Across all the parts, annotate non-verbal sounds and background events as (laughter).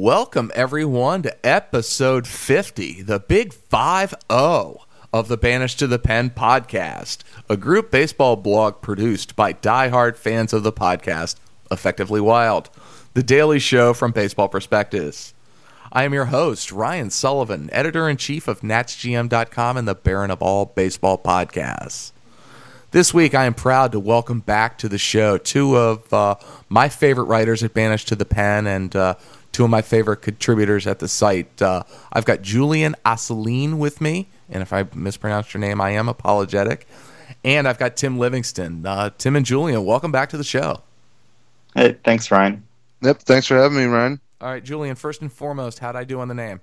Welcome, everyone, to episode 50, the big 5 0 of the Banished to the Pen podcast, a group baseball blog produced by diehard fans of the podcast, Effectively Wild, the daily show from Baseball Prospectus. I am your host, Ryan Sullivan, editor in chief of NatsGM.com and the Baron of All Baseball podcasts. This week, I am proud to welcome back to the show two of uh, my favorite writers at Banished to the Pen and uh, two of my favorite contributors at the site. Uh, I've got Julien Assouline with me, and if I mispronounced your name, I am apologetic. And I've got Tim Livingston. Uh, Tim and Julien, welcome back to the show. Hey, thanks, Ryan. Yep, thanks for having me, Ryan. All right, Julien, first and foremost, how'd I do on the name?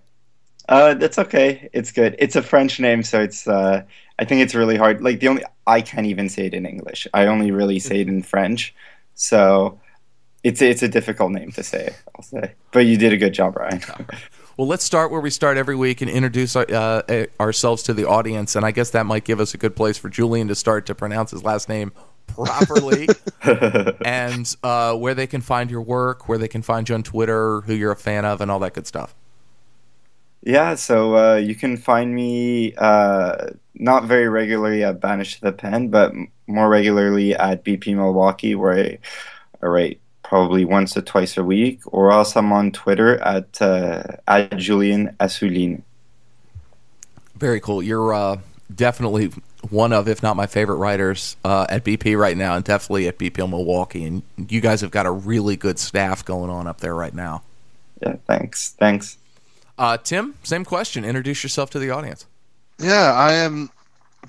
Uh, that's okay. It's good. It's a French name, so it's. Uh, I think it's really hard. Like the only I can't even say it in English. I only really say it in French, so it's it's a difficult name to say. I'll say, but you did a good job, Ryan. (laughs) Well, let's start where we start every week and introduce our, uh, ourselves to the audience. And I guess that might give us a good place for Julien to start to pronounce his last name properly (laughs) and uh, where they can find your work, where they can find you on Twitter, who you're a fan of, and all that good stuff. Yeah, so uh, you can find me uh, not very regularly at Banish the Pen, but more regularly at BP Milwaukee, where I, I write probably once or twice a week, or else I'm on Twitter at uh, at Julien Assouline. Very cool. You're uh, definitely one of, if not my favorite writers uh, at BP right now, and definitely at BP Milwaukee. And you guys have got a really good staff going on up there right now. Yeah, thanks. Thanks. Uh, Tim, same question. Introduce yourself to the audience. Yeah, I am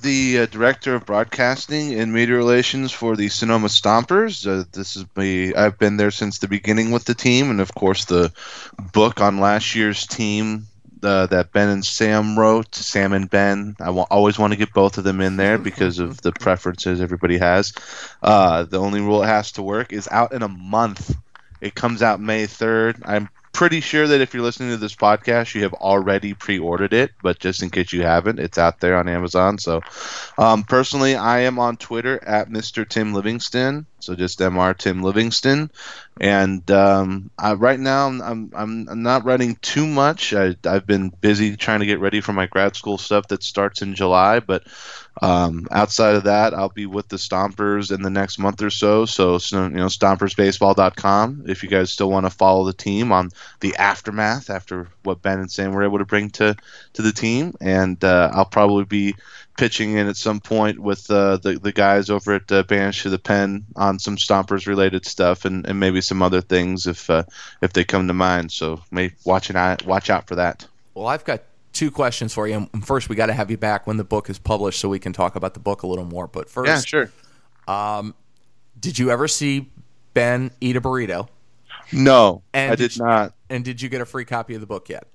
the uh, director of broadcasting and media relations for the Sonoma Stompers. Uh, this is me. I've been there since the beginning with the team, and of course, the book on last year's team uh, that Ben and Sam wrote, Sam and Ben. I w- always want to get both of them in there because of the preferences everybody has. Uh, the only rule it has to work is out in a month. It comes out May 3rd. I'm pretty sure that if you're listening to this podcast, you have already pre-ordered it. But just in case you haven't, it's out there on Amazon. So, um, personally, I am on Twitter at Mr. Tim Livingston. So just Mr. Tim Livingston, and um, I, right now I'm, I'm I'm not writing too much. I, I've been busy trying to get ready for my grad school stuff that starts in July, but um, outside of that, I'll be with the Stompers in the next month or so. So, you know, stompersbaseball.com. If you guys still want to follow the team on the aftermath after what Ben and Sam were able to bring to to the team, and uh, I'll probably be pitching in at some point with uh, the the guys over at uh, Banish to the Pen on some Stompers related stuff and, and maybe some other things if uh, if they come to mind. So may watch an watch out for that. Well, I've got two questions for you. First, we got to have you back when the book is published so we can talk about the book a little more. But first, yeah, sure. Um, did you ever see Ben eat a burrito? No, and I did, did not. And did you get a free copy of the book yet?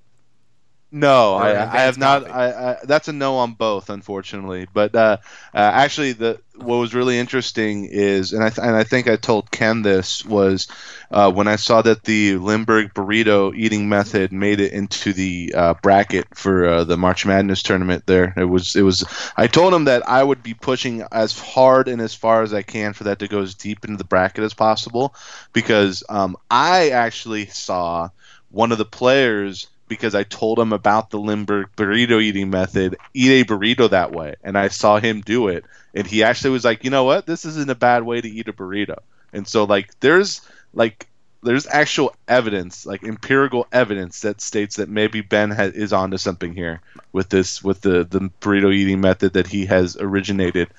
No, I, I, have not. I, I, that's a no on both, unfortunately. But uh, uh, actually, the what was really interesting is, and I th- and I think I told Ken this was uh, when I saw that the Lindbergh burrito eating method made it into the uh, bracket for uh, the March Madness tournament. There, it was. It was. I told him that I would be pushing as hard and as far as I can for that to go as deep into the bracket as possible, because um, I actually saw one of the players because I told him about the Lindbergh burrito eating method, eat a burrito that way, and I saw him do it, and he actually was like, you know what, this isn't a bad way to eat a burrito, and so like there's like there's actual evidence, like empirical evidence that states that maybe Ben is onto something here with this with the the burrito eating method that he has originated.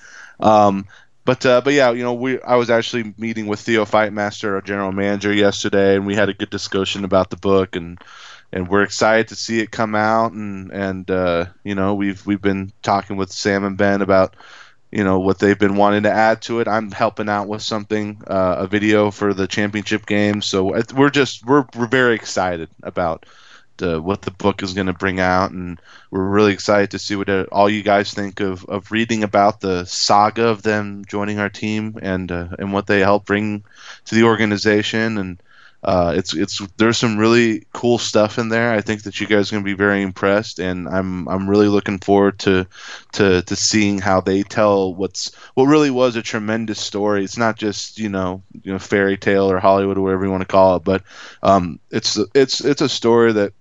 Um, but uh, but yeah, you know, we I was actually meeting with Theo Fightmaster, our general manager, yesterday, and we had a good discussion about the book and and we're excited to see it come out and and uh, you know we've we've been talking with Sam and Ben about you know what they've been wanting to add to it. I'm helping out with something, uh, a video for the championship game. So we're just we're we're very excited about the, what the book is going to bring out, and we're really excited to see what uh, all you guys think of, of reading about the saga of them joining our team and uh, and what they help bring to the organization and uh, it's it's there's some really cool stuff in there. I think that you guys are going to be very impressed, and I'm I'm really looking forward to to to seeing how they tell what's what really was a tremendous story. It's not just you know you know fairy tale or Hollywood or whatever you want to call it, but um, it's it's it's a story that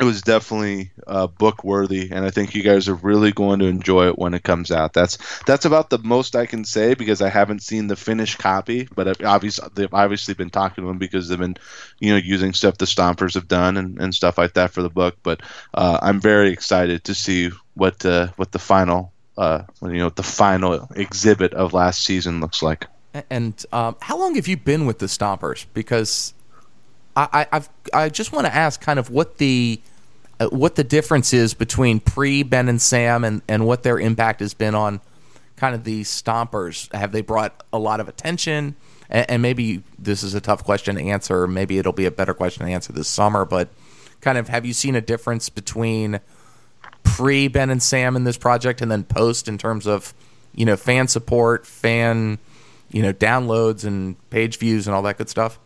it was definitely uh, book worthy, and I think you guys are really going to enjoy it when it comes out. That's that's about the most I can say because I haven't seen the finished copy, but I've obviously they've obviously been talking to them because they've been, you know, using stuff the Stompers have done and, and stuff like that for the book. But uh, I'm very excited to see what uh, what the final uh, you know the final exhibit of last season looks like. And um, how long have you been with the Stompers? Because I, I've I just want to ask kind of what the uh, what the difference is between pre Ben and Sam and and what their impact has been on kind of the Stompers. Have they brought a lot of attention? And, and maybe this is a tough question to answer. Maybe it'll be a better question to answer this summer. But kind of, have you seen a difference between pre Ben and Sam in this project and then post in terms of you know fan support, fan you know downloads and page views and all that good stuff?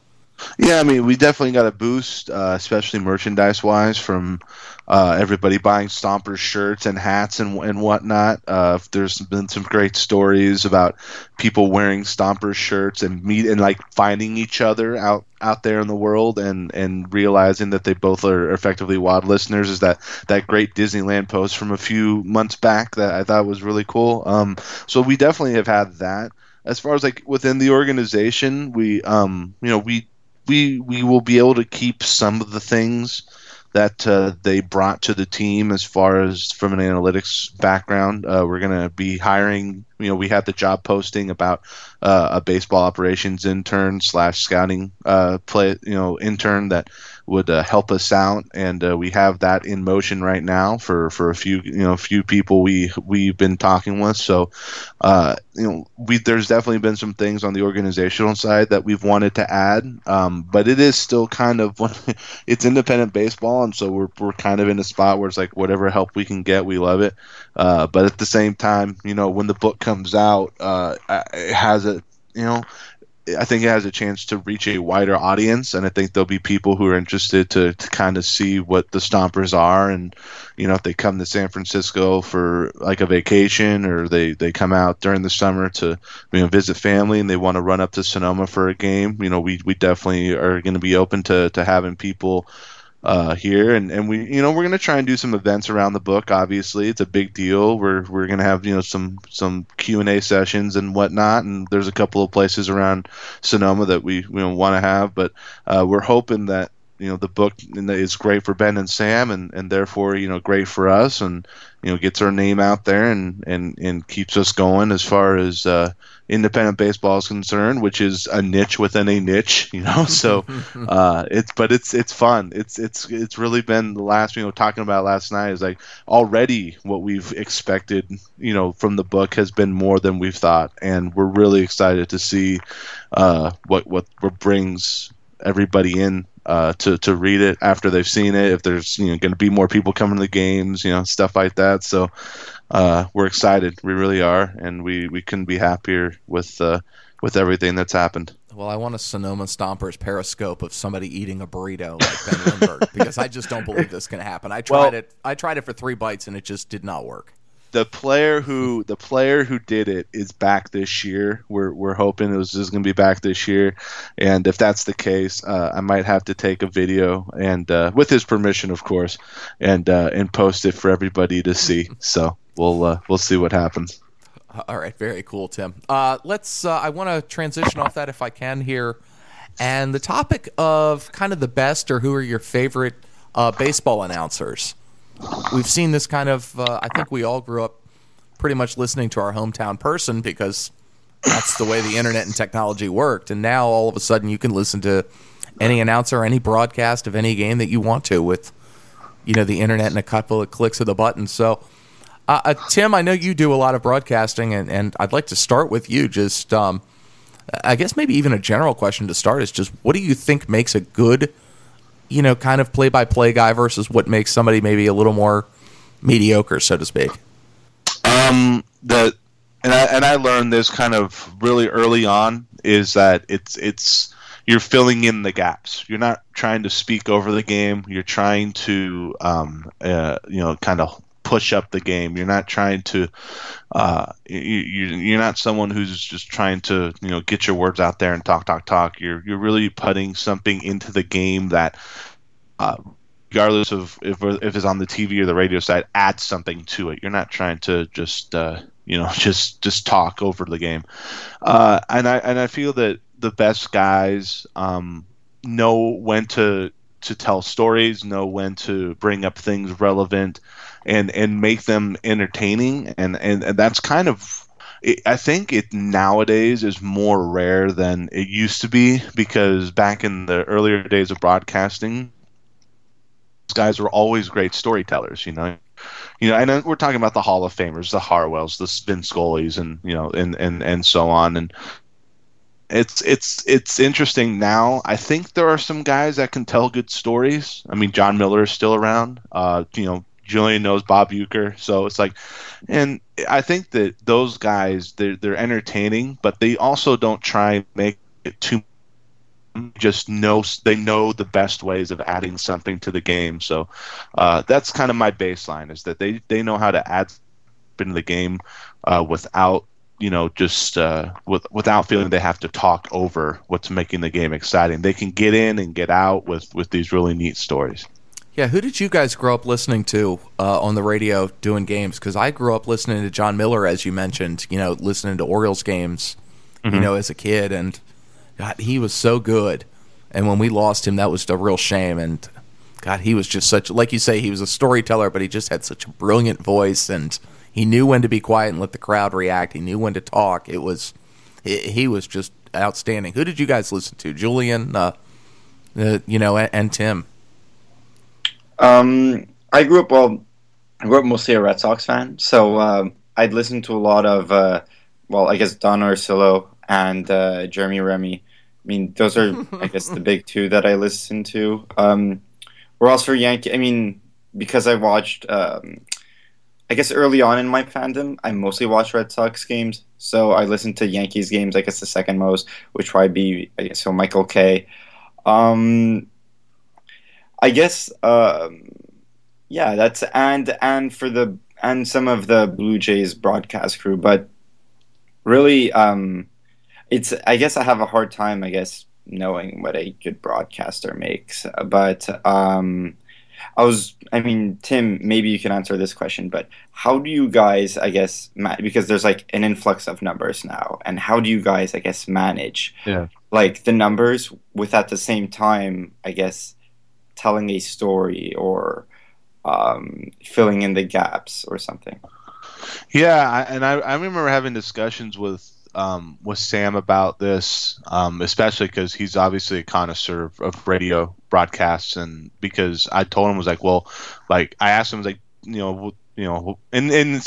Yeah, I mean, we definitely got a boost, uh, especially merchandise wise, from uh, everybody buying Stompers shirts and hats and and whatnot. Uh, there's been some great stories about people wearing Stompers shirts and meet and like finding each other out out there in the world and and realizing that they both are effectively Wild listeners. Is that that great Disneyland post from a few months back that I thought was really cool. Um, so we definitely have had that. As far as like within the organization, we um, you know we we we will be able to keep some of the things that uh, they brought to the team as far as from an analytics background. Uh, we're going to be hiring. You know, we had the job posting about uh, a baseball operations intern slash scouting uh, play. You know, intern that would uh, help us out, and uh, we have that in motion right now for, for a few you know a few people we we've been talking with. So, uh, you know, we there's definitely been some things on the organizational side that we've wanted to add, um, but it is still kind of (laughs) it's independent baseball, and so we're we're kind of in a spot where it's like whatever help we can get, we love it. Uh, but at the same time, you know, when the book comes out, uh, it has a you know I think it has a chance to reach a wider audience, and I think there'll be people who are interested to, to kind of see what the Stompers are, and you know if they come to San Francisco for like a vacation, or they they come out during the summer to you know visit family, and they want to run up to Sonoma for a game. You know, we we definitely are going to be open to to having people uh, here, and, and we you know we're gonna try and do some events around the book. Obviously, it's a big deal. We're we're gonna have you know some some Q and A sessions and whatnot, and there's a couple of places around Sonoma that we we want to have, but uh, we're hoping that you know the book is great for Ben and Sam, and, and therefore you know great for us, and you know gets our name out there and and, and keeps us going as far as uh, independent baseball is concerned, which is a niche within a niche, (laughs) you know. So (laughs) uh, it's but it's it's fun. It's it's it's really been the last you know talking about last night is like already what we've expected, you know, from the book has been more than we've thought, and we're really excited to see uh, what what what brings everybody in uh, to to read it after they've seen it. If there's you know going to be more people coming to the games, you know stuff like that. So uh, we're excited. We really are, and we, we couldn't be happier with uh, with everything that's happened. Well, I want a Sonoma Stompers periscope of somebody eating a burrito like Ben Lindbergh because I just don't believe this can happen. I tried well, it. I tried it for three bites and it just did not work the player who the player who did it is back this year. We're we're hoping it was just going to be back this year, and if that's the case, uh, I might have to take a video and uh, with his permission, of course, and uh, and post it for everybody to see. So we'll uh, we'll see what happens. All right, very cool, Tim. Uh, let's. Uh, I want to transition off that if I can here, and the topic of kind of the best or who are your favorite baseball announcers we've seen this kind of. Uh, I think we all grew up pretty much listening to our hometown person because that's the way the internet and technology worked. And now all of a sudden you can listen to any announcer, any broadcast of any game that you want to with, you know, the internet and a couple of clicks of the button. So, uh, uh, Tim, I know you do a lot of broadcasting, and, and I'd like to start with you. Just, um, I guess maybe even a general question to start is just what do you think makes a good you know, kind of play by play guy versus what makes somebody maybe a little more mediocre, so to speak? Um, the and I, and I learned this kind of really early on is that it's it's you're filling in the gaps. You're not trying to speak over the game. You're trying to um, uh, you know kind of push up the game. You're not trying to uh, you, you're not someone who's just trying to you know get your words out there and talk talk talk. You're you're really putting something into the game that. Uh, regardless of if, if it's on the TV or the radio side, adds something to it. You're not trying to just uh, you know (laughs) just just talk over the game. Uh, and I and I feel that the best guys um, know when to to tell stories, know when to bring up things relevant, and and make them entertaining. And and, and that's kind of I think it nowadays is more rare than it used to be because back in the earlier days of broadcasting, guys were always great storytellers. You know, you know, and we're talking about the Hall of Famers, the Harwells, the Vin Scully's, and you know, and and and so on. And it's it's it's interesting now. I think there are some guys that can tell good stories. I mean, Jon Miller is still around. Uh, you know, Julien knows Bob Uecker, so it's like, and I think that those guys they're they're entertaining, but they also don't try and make it too. Just know they know the best ways of adding something to the game. So uh, that's kind of my baseline is that they they know how to add into the game uh, without you know, just uh, with, without feeling they have to talk over what's making the game exciting. They can get in and get out with, with these really neat stories. Yeah, who did you guys grow up listening to uh, on the radio doing games? Because I grew up listening to Jon Miller, as you mentioned. You know, listening to Orioles games. Mm-hmm. You know, as a kid, and God, he was so good. And when we lost him, that was a real shame. And God, he was just such like you say, he was a storyteller, but he just had such a brilliant voice and he knew when to be quiet and let the crowd react. He knew when to talk. It was he, was just outstanding. Who did you guys listen to? Julien, uh, uh, you know, and, and Tim. Um, I grew up well. I grew up mostly a Red Sox fan, so um, I'd listen to a lot of uh, well, I guess Don Orsillo and uh, Jerry Remy. I mean, those are I guess the big two that I listen to. Um, we're also Yankee. I mean, because I watched um, I guess early on in my fandom, I mostly watched Red Sox games. So I listened to Yankees games, I guess the second most, which probably be I guess so Michael Kay. Um, I guess um, yeah, that's and and for the and some of the Blue Jays broadcast crew, but really, um, it's I guess I have a hard time, I guess, knowing what a good broadcaster makes, but um, I was, I mean, Tim, maybe you can answer this question, but how do you guys, I guess, ma- because there's like an influx of numbers now, and how do you guys, I guess, manage yeah. like the numbers with at the same time, I guess, telling a story or um, filling in the gaps or something? Yeah, and I, I remember having discussions with um, with Sam about this, um, especially because he's obviously a connoisseur of, of, radio broadcasts, and because I told him was like, well, like I asked him was like, you know, you know, and and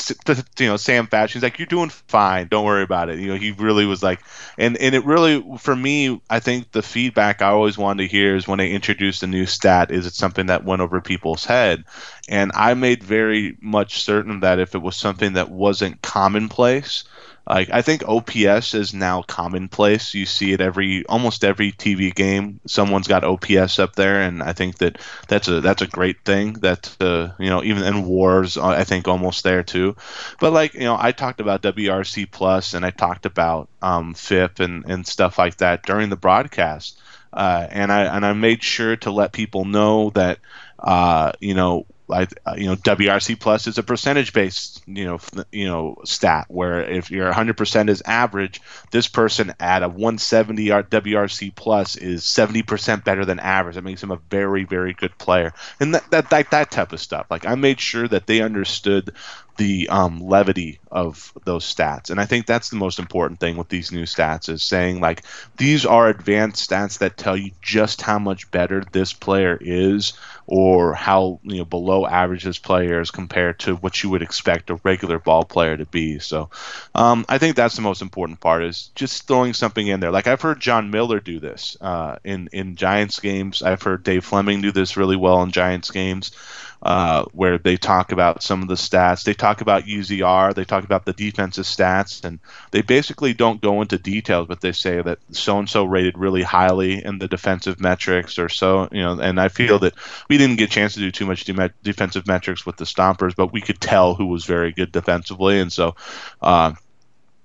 you know, Sam fashion, he's like, you're doing fine, don't worry about it. You know, he really was like, and and it really for me, I think the feedback I always wanted to hear is when they introduced a new stat, is it something that went over people's head, and I made very much certain that if it was something that wasn't commonplace like I think OPS is now commonplace. You see it every almost every TV game. Someone's got OPS up there, and I think that that's a that's a great thing. That uh, you know even in wars, uh, I think almost there too. But like you know, I talked about WRC plus, and I talked about um, FIP and and stuff like that during the broadcast. Uh, and I and I made sure to let people know that uh, you know I, you know, WRC plus is a percentage based, you know, you know, stat where if your 100% is average, this person at a 170 WRC plus is 70% better than average. That makes him a very, very good player, and that that that, that type of stuff. Like I made sure that they understood the um, levity of those stats. And I think that's the most important thing with these new stats is saying like these are advanced stats that tell you just how much better this player is or how you know below average this player is compared to what you would expect a regular ball player to be. So um, I think that's the most important part is just throwing something in there. Like I've heard Jon Miller do this uh, in in Giants games. I've heard Dave Fleming do this really well in Giants games uh, where they talk about some of the stats. They talk about UZR, they talk about the defensive stats, and they basically don't go into details, but they say that so and so rated really highly in the defensive metrics or so, you know. And I feel that we didn't get a chance to do too much de- defensive metrics with the Stompers, but we could tell who was very good defensively, and so. Uh,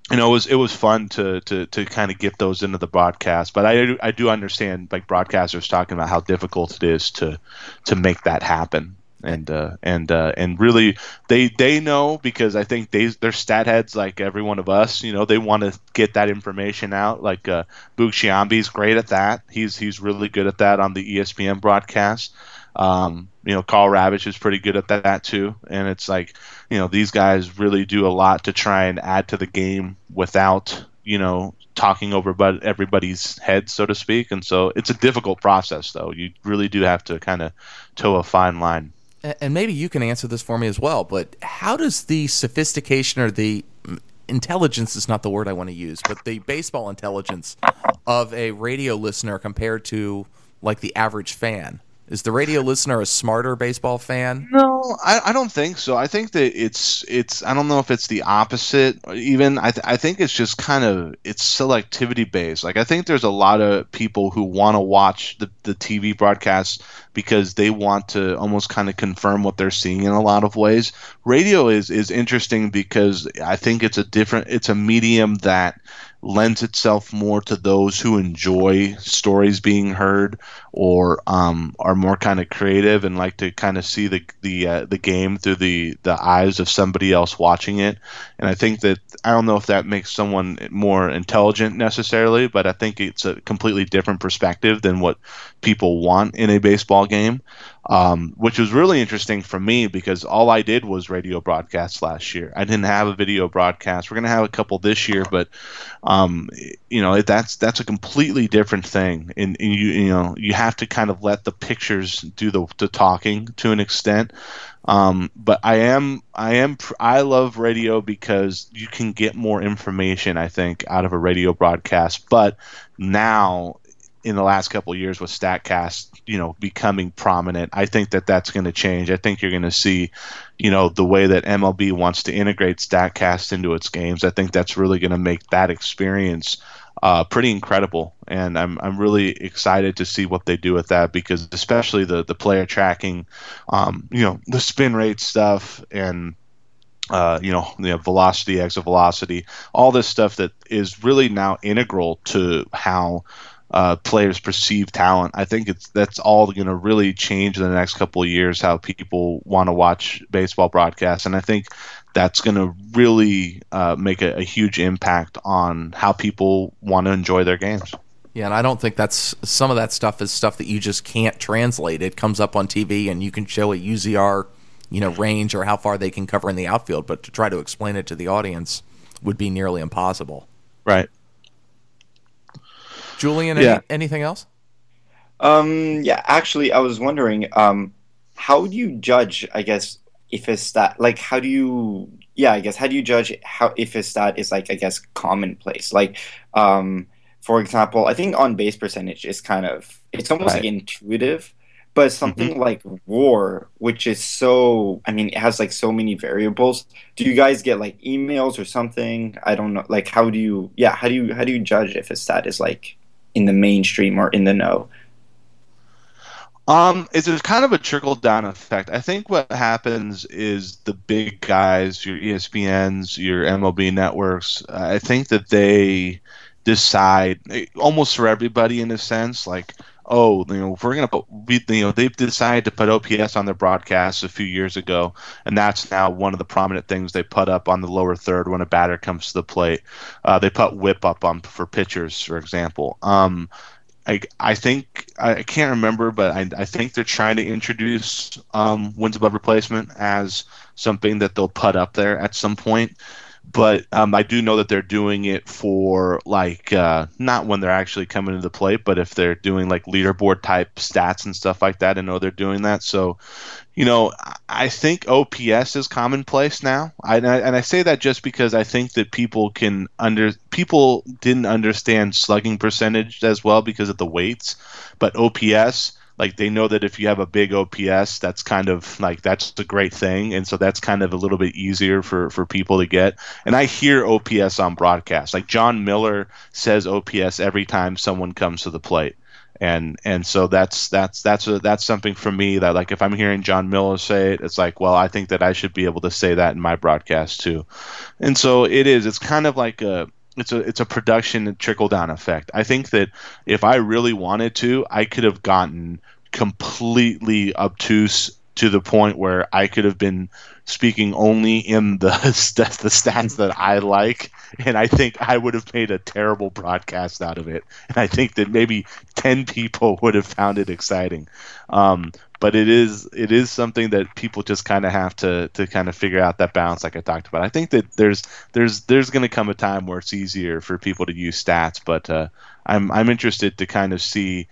you know, it was it was fun to to to kind of get those into the broadcast, but I I do understand like broadcasters talking about how difficult it is to to make that happen and uh, and uh, and really they they know because I think they they're stat heads like every one of us. You know, they want to get that information out. Like uh, Boog Sciambi's great at that. He's he's really good at that on the ESPN broadcast. Um, you know, Karl Ravech is pretty good at that, that too. And it's like, you know, these guys really do a lot to try and add to the game without you know talking over but everybody's head so to speak and so it's a difficult process though you really do have to kind of toe a fine line and maybe you can answer this for me as well, but how does the sophistication or the intelligence is not the word I want to use, but the baseball intelligence of a radio listener compared to like the average fan? Is the radio listener a smarter baseball fan? No, I, I don't think so. I think that it's it's I don't know if it's the opposite. Even I th- I think it's just kind of it's selectivity based. Like I think there's a lot of people who want to watch the the TV broadcasts because they want to almost kind of confirm what they're seeing in a lot of ways. Radio is is interesting because I think it's a different it's a medium that lends itself more to those who enjoy stories being heard or um, are more kind of creative and like to kind of see the the uh, the game through the the eyes of somebody else watching it. And I think that I don't know if that makes someone more intelligent necessarily, but I think it's a completely different perspective than what people want in a baseball game um, which was really interesting for me because all I did was radio broadcasts last year. I didn't have a video broadcast. We're to have a couple this year, but um, you know that's that's a completely different thing, and, and, you you know you have to kind of let the pictures do the, the talking to an extent. Um, but I am I am I love radio because you can get more information I think out of a radio broadcast. But now in the last couple years with Statcast, you know, becoming prominent, I think that that's going to change. I think you're going to see, you know, the way that MLB wants to integrate Statcast into its games. I think that's really going to make that experience uh, pretty incredible, and I'm I'm really excited to see what they do with that because especially the the player tracking, um, you know, the spin rate stuff and. Uh, you know, you know, velocity, exit velocity, all this stuff that is really now integral to how uh, players perceive talent. I think it's that's all going to really change in the next couple of years how people want to watch baseball broadcasts, and I think that's going to really uh, make a, a, huge impact on how people want to enjoy their games. Yeah, and I don't think that's some of that stuff is stuff that you just can't translate. It comes up on TV, and you can show a UZR, you know, range or how far they can cover in the outfield, but to try to explain it to the audience would be nearly impossible. Right. Julien, yeah. any, anything else? Um, yeah, actually, I was wondering, um, how do you judge? I guess if a stat, like, how do you? Yeah, I guess how do you judge how if a stat is like, I guess, commonplace? Like, um, for example, I think on base percentage is kind of it's almost right. like intuitive, but something mm-hmm. like WAR, which is so, I mean, it has like so many variables. Do you guys get like emails or something? I don't know. Like, how do you? Yeah, how do you how do you judge if a stat is like in the mainstream or in the know? Um, it's kind of a trickle down effect. I think what happens is the big guys, your ESPNs, your MLB networks. I think that they decide almost for everybody in a sense, like oh, you know, we're gonna put, you know, they've decided to put OPS on their broadcasts a few years ago, and that's now one of the prominent things they put up on the lower third when a batter comes to the plate. Uh, they put WHIP up on for pitchers, for example. Um, I, I think I can't remember, but I, I think they're trying to introduce um, wins above replacement as something that they'll put up there at some point but um, I do know that they're doing it for like uh, not when they're actually coming into plate, but if they're doing like leaderboard type stats and stuff like that. I know they're doing that. So, you know, I think OPS is commonplace now, I, and, I, and I say that just because I think that people can under people didn't understand slugging percentage as well because of the weights, but OPS like they know that if you have a big OPS, that's kind of like that's a great thing, and so that's kind of a little bit easier for for people to get. And I hear OPS on broadcast, like Jon Miller says OPS every time someone comes to the plate and and so that's that's that's a, that's something for me that like if I'm hearing Jon Miller say it, it's like well I think that I should be able to say that in my broadcast too, and so it is. It's kind of like a it's a it's a production trickle down effect. I think that if I really wanted to, I could have gotten completely obtuse to the point where I could have been speaking only in the (laughs) the stats that I like, and I think I would have made a terrible broadcast out of it. And I think that maybe ten people would have found it exciting. Um, but it is it is something that people just kind of have to to kind of figure out that balance, like I talked about. I think that there's there's there's going to come a time where it's easier for people to use stats, but uh, I'm I'm interested to kind of see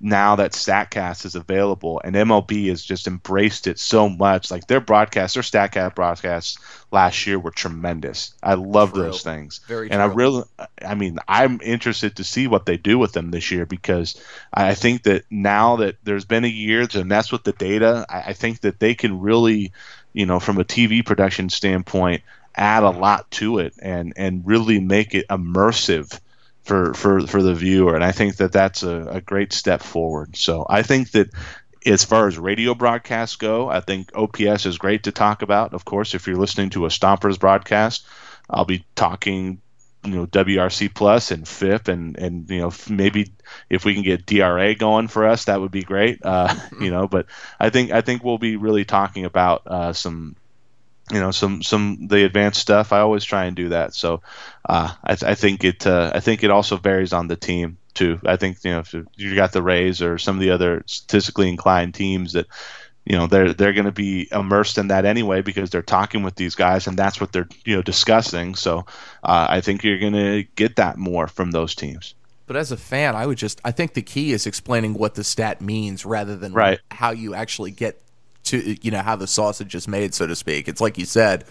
now that Statcast is available and MLB has just embraced it so much. Like their broadcasts, their Statcast broadcasts last year were tremendous. I love true. those things. Very and true. I really, I mean, I'm interested to see what they do with them this year because I think that now that there's been a year to mess with the data, I, I think that they can really, you know, from a TV production standpoint, add a lot to it and and really make it immersive for for for the viewer, and I think that that's a, a great step forward. So I think that as far as radio broadcasts go, I think OPS is great to talk about. Of course, if you're listening to a Stompers broadcast, I'll be talking, you know, WRC plus and FIP, and and you know maybe if we can get DRA going for us, that would be great. Uh, you know, but I think I think we'll be really talking about uh, some you know some some the advanced stuff i always try and do that. So uh, I, th- I, think it uh, i think it also varies on the team too. I think you know if you got the rays or some of the other statistically inclined teams that you know they're they're going to be immersed in that anyway because they're talking with these guys and that's what they're you know discussing. So uh, i think you're going to get that more from those teams. But as a fan i would just i think the key is explaining what the stat means rather than right. how you actually get to you know how the sausage is made, so to speak. It's like you said,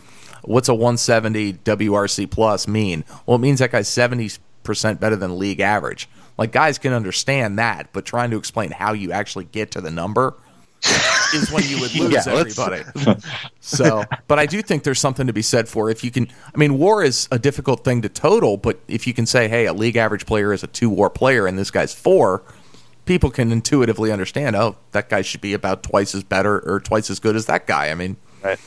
what's a 170 WRC plus mean? Well, it means that guy's 70 percent better than league average. Like guys can understand that, but trying to explain how you actually get to the number (laughs) is when you would lose yeah, everybody. (laughs) so, but I do think there's something to be said for if you can. I mean, WAR is a difficult thing to total, but if you can say, hey, a league average player is a two WAR player and this guy's four, people can intuitively understand, oh, that guy should be about twice as better or twice as good as that guy. I mean, right.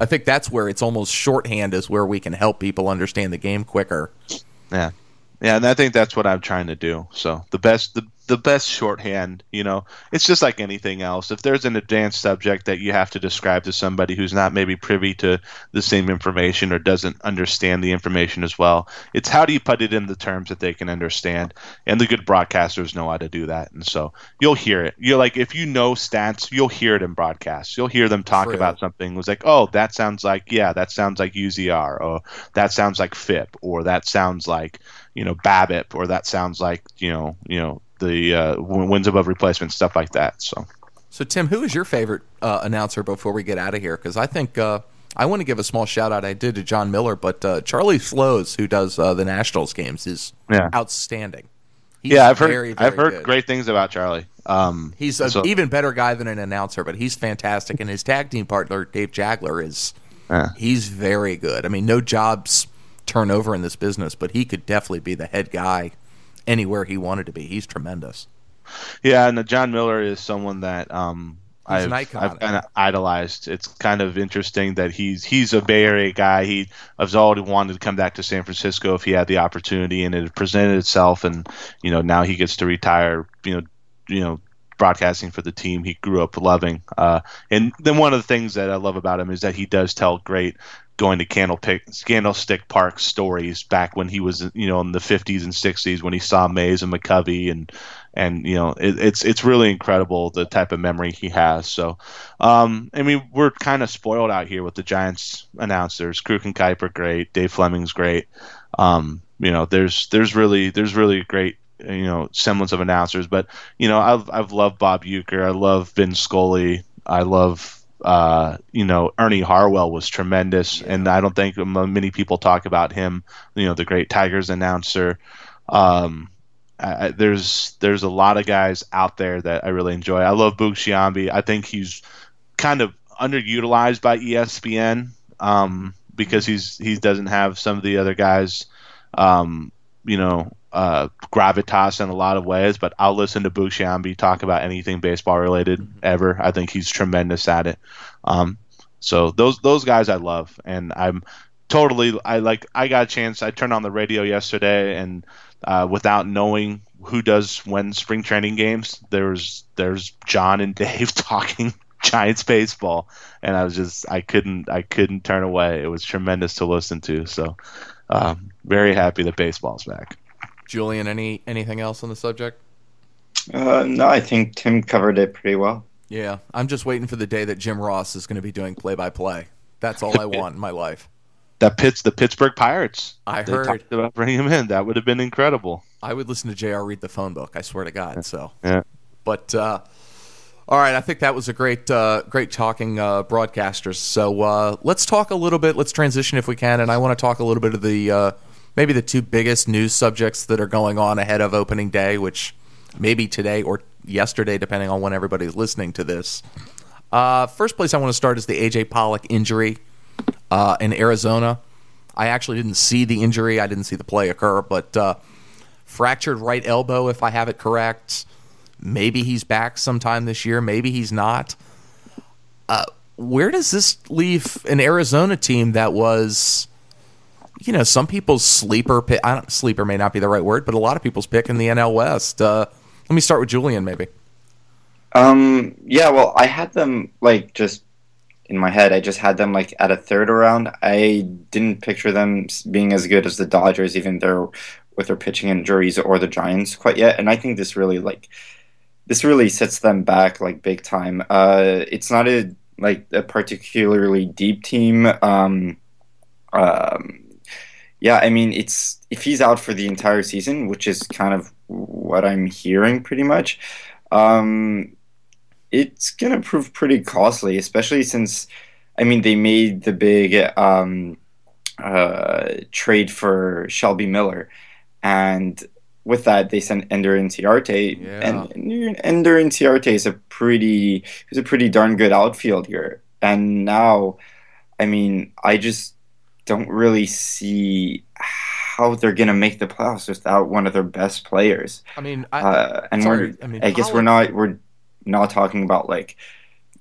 I think that's where it's almost shorthand is where we can help people understand the game quicker. Yeah. Yeah, and I think that's what I'm trying to do. So the best the the best shorthand, you know, it's just like anything else. If there's an advanced subject that you have to describe to somebody who's not maybe privy to the same information or doesn't understand the information as well, it's how do you put it in the terms that they can understand? And the good broadcasters know how to do that. And so you'll hear it. You're like, if you know stats, you'll hear it in broadcasts. You'll hear them talk True. about something. It was like, oh, that sounds like, yeah, that sounds like UZR, or that sounds like FIP, or that sounds like, you know, BABIP, or that sounds like, you know, you know, the uh, wins above replacement stuff like that. So, so Tim, who is your favorite uh, announcer before we get out of here? Because I think uh, I want to give a small shout out. I did to Jon Miller, but uh, Charlie Slowes, who does uh, the Nationals games, is yeah. outstanding. He's yeah, I've heard very, very I've heard good. great things about Charlie. Um, he's an so, even better guy than an announcer, but he's fantastic. And his tag team partner Dave Jageler is he's very good. I mean, no jobs turn over in this business, but he could definitely be the head guy anywhere he wanted to be. He's tremendous. Yeah, and Jon Miller is someone that um, I've, I've kind of idolized. It's kind of interesting that he's he's a Bay Area guy. He has already wanted to come back to San Francisco if he had the opportunity, and it presented itself. And you know now he gets to retire. You know, you know, broadcasting for the team he grew up loving. Uh, and then one of the things that I love about him is that he does tell great going to Candlestick Park stories back when he was, you know, in the 50s and 60s when he saw Mays and McCovey and and you know it, it's it's really incredible the type of memory he has. So, um, I mean, we're kind of spoiled out here with the Giants announcers. Kruk and Kuiper great, Dave Fleming's great. Um, you know, there's there's really there's really great you know semblance of announcers, but you know I've I've loved Bob Uecker, I love Vin Scully, I love uh, you know, Ernie Harwell was tremendous, yeah. and I don't think many people talk about him. You know, the great Tigers announcer. Um, I, there's there's a lot of guys out there that I really enjoy. I love Boog Sciambi. I think he's kind of underutilized by ESPN um, because he's he doesn't have some of the other guys, um, you know, uh, gravitas in a lot of ways. But I'll listen to Boog Sciambi talk about anything baseball related mm-hmm. ever. I think he's tremendous at it. Um, so those those guys I love, and I'm totally I like I got a chance. I turned on the radio yesterday, and uh, without knowing who does when spring training games, there's there's Jon and (laughs) Dave talking Giants baseball, and I was just I couldn't I couldn't turn away. It was tremendous to listen to. So um, very happy that baseball's back. Julien, any anything else on the subject? Uh, no, I think Tim covered it pretty well. Yeah, I'm just waiting for the day that Jim Ross is going to be doing play by play. That's all I (laughs) want in my life. That pits the Pittsburgh Pirates. I they heard about bringing him in. That would have been incredible. I would listen to Jr. read the phone book. I swear to God. So yeah. But uh, all right, I think that was a great, uh, great talking uh, broadcasters. So uh, let's talk a little bit. Let's transition if we can, and I want to talk a little bit of the uh, maybe the two biggest news subjects that are going on ahead of opening day, which maybe today or yesterday, depending on when everybody's listening to this. Uh, first place I want to start is the AJ Pollock injury uh, in Arizona. I actually didn't see the injury. I didn't see the play occur, but uh, fractured right elbow, if I have it correct. Maybe he's back sometime this year. Maybe he's not. Uh, where does this leave an Arizona team that was, you know, some people's sleeper pick? I don't, sleeper may not be the right word, but a lot of people's pick in the NL West. Uh, let me start with Julien, maybe. Um. Yeah. Well, I had them like just in my head. I just had them like at a third round. I didn't picture them being as good as the Dodgers, even though with their pitching injuries, or the Giants quite yet. And I think this really like this really sets them back like big time. Uh, it's not a like a particularly deep team. Um, um, yeah, I mean, it's if he's out for the entire season, which is kind of what I'm hearing pretty much. Um, it's gonna prove pretty costly, especially since, I mean, they made the big um, uh, trade for Shelby Miller, and with that they sent Ender Inciarte, yeah. and Ender Inciarte is a pretty, he's a pretty darn good outfielder, and now, I mean, I just don't really see how they're going to make the playoffs without one of their best players. I mean, I, uh, and sorry, we're, I, mean, I guess we're not we're not talking about like,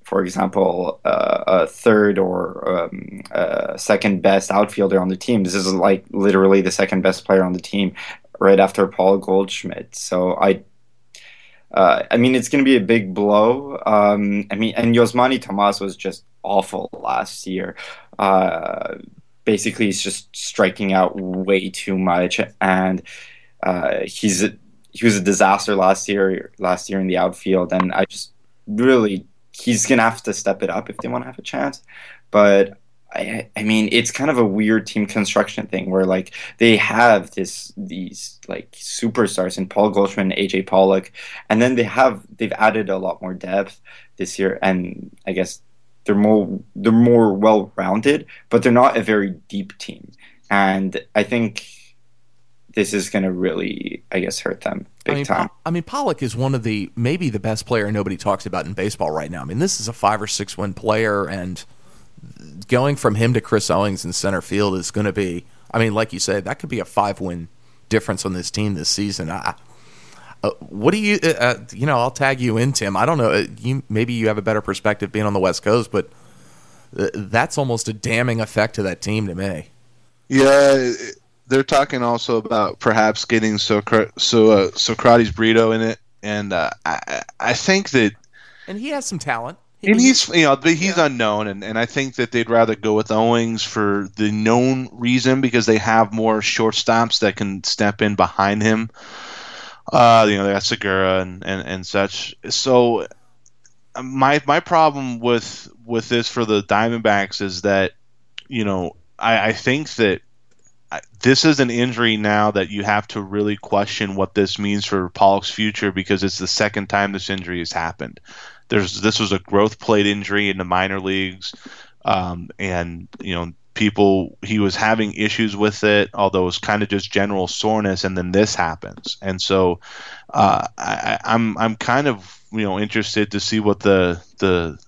for example, uh, a third or um, uh, second best outfielder on the team. This is like literally the second best player on the team, right after Paul Goldschmidt. So I. Uh, I mean, it's going to be a big blow. Um, I mean, and Yasmany Tomas was just awful last year. Basically he's just striking out way too much, and uh, he's a, he was a disaster last year. Last year in the outfield, and I just really he's gonna have to step it up if they want to have a chance. But I, I mean, it's kind of a weird team construction thing where like they have this these like superstars in Paul Goldschmidt AJ Pollock, and then they have they've added a lot more depth this year, and I guess they're more they're more well rounded, but they're not a very deep team. And I think this is going to really, I guess, hurt them big I mean, time. I mean, Pollock is one of the maybe the best player nobody talks about in baseball right now. I mean, this is a five or six win player, and going from him to Chris Owings in center field is going to be. I mean, like you said, that could be a five win difference on this team this season. I, uh, what do you, uh, uh, you know, I'll tag you in, Tim. I don't know. Uh, you maybe you have a better perspective being on the West Coast, but that's almost a damning effect to that team to me. Yeah, they're talking also about perhaps getting so so uh, Socrates Brito in it, and uh, I I think that, and he has some talent. and he's you know he's yeah. unknown, and, and I think that they'd rather go with Owings for the known reason because they have more shortstops that can step in behind him. Uh, you know, they got Segura and, and, and such. So my my problem with with this for the Diamondbacks is that you know I, I think that this is an injury now that you have to really question what this means for Pollock's future because it's the second time this injury has happened. There's this was a growth plate injury in the minor leagues, um, and you know people he was having issues with it, although it was kind of just general soreness, and then this happens, and so uh, I, I'm I'm kind of you know interested to see what the the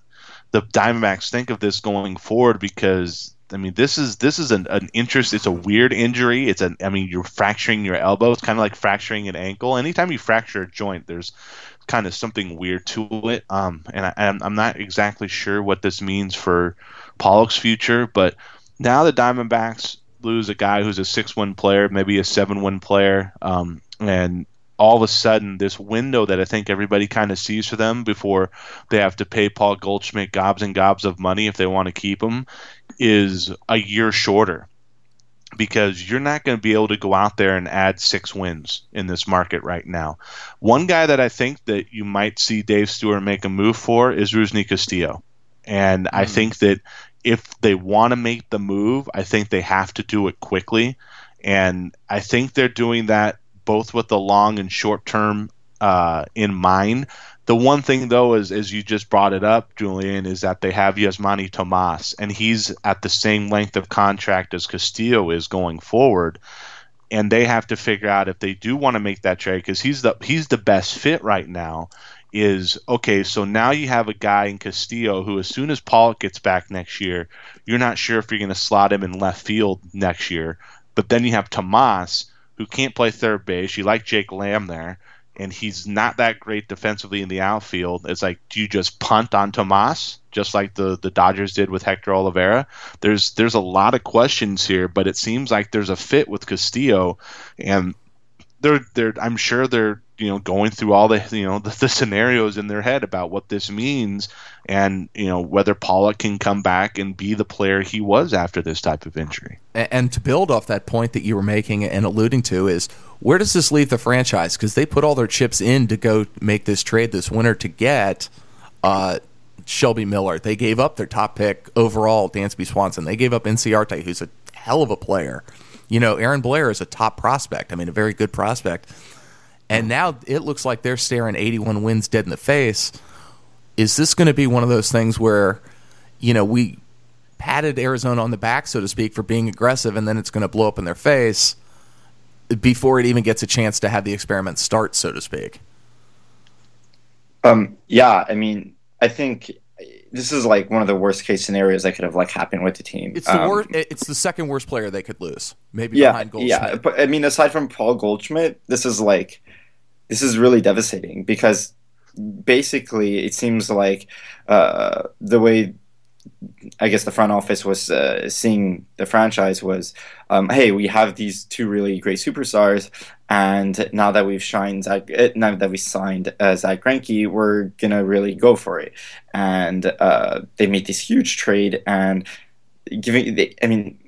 the Diamondbacks think of this going forward because I mean, this is this is an, an interest. It's a weird injury. It's an I mean, you're fracturing your elbow. It's kind of like fracturing an ankle. Anytime you fracture a joint, there's kind of something weird to it. Um, and I, am I'm not exactly sure what this means for Pollock's future. But now the Diamondbacks lose a guy who's a six-win player, maybe a seven-win player, um, and all of a sudden this window that I think everybody kind of sees for them before they have to pay Paul Goldschmidt gobs and gobs of money if they want to keep him is a year shorter because you're not going to be able to go out there and add six wins in this market right now. One guy that I think that you might see Dave Stewart make a move for is Rusney Castillo. And I hmm. think that if they want to make the move, I think they have to do it quickly. And I think they're doing that both with the long and short term uh, in mind. The one thing though is, as you just brought it up, Julien, is that they have Yasmani Tomas, and he's at the same length of contract as Castillo is going forward, and they have to figure out if they do want to make that trade because he's the he's the best fit right now. Is okay, so now you have a guy in Castillo who, as soon as Pollock gets back next year, you're not sure if you're going to slot him in left field next year. But then you have Tomas, who can't play third base. You like Jake Lamb there, and he's not that great defensively in the outfield. It's like, do you just punt on Tomas, just like the the Dodgers did with Hector Olivera? There's there's a lot of questions here, but it seems like there's a fit with Castillo, and they're they're I'm sure they're you know going through all the you know the, (laughs) the, scenarios in their head about what this means and you know whether Pollock can come back and be the player he was after this type of injury. And, and to build off that point that you were making and alluding to is where does this leave the franchise because they put all their chips in to go make this trade this winter to get uh, Shelby Miller. They gave up their top pick overall, Dansby Swanson. They gave up Inciarte, who's a hell of a player. You know, Aaron Blair is a top prospect. I mean, a very good prospect and now it looks like they're staring 81 wins dead in the face. Is this going to be one of those things where, you know, we patted Arizona on the back, so to speak, for being aggressive, and then it's going to blow up in their face before it even gets a chance to have the experiment start, so to speak? Um, yeah, I mean, I think this is like one of the worst case scenarios that could have like happened with the team. It's the um, worst. It's the second worst player they could lose, maybe yeah, behind Goldschmidt. Yeah, but I mean, aside from Paul Goldschmidt, this is like this is really devastating because basically it seems like uh, the way I guess the front office was uh, seeing the franchise was, um, hey, we have these two really great superstars, and now that we've shined Zach, uh, now that we signed uh, Zack Greinke, we're gonna really go for it. And uh, they made this huge trade, and giving, I mean,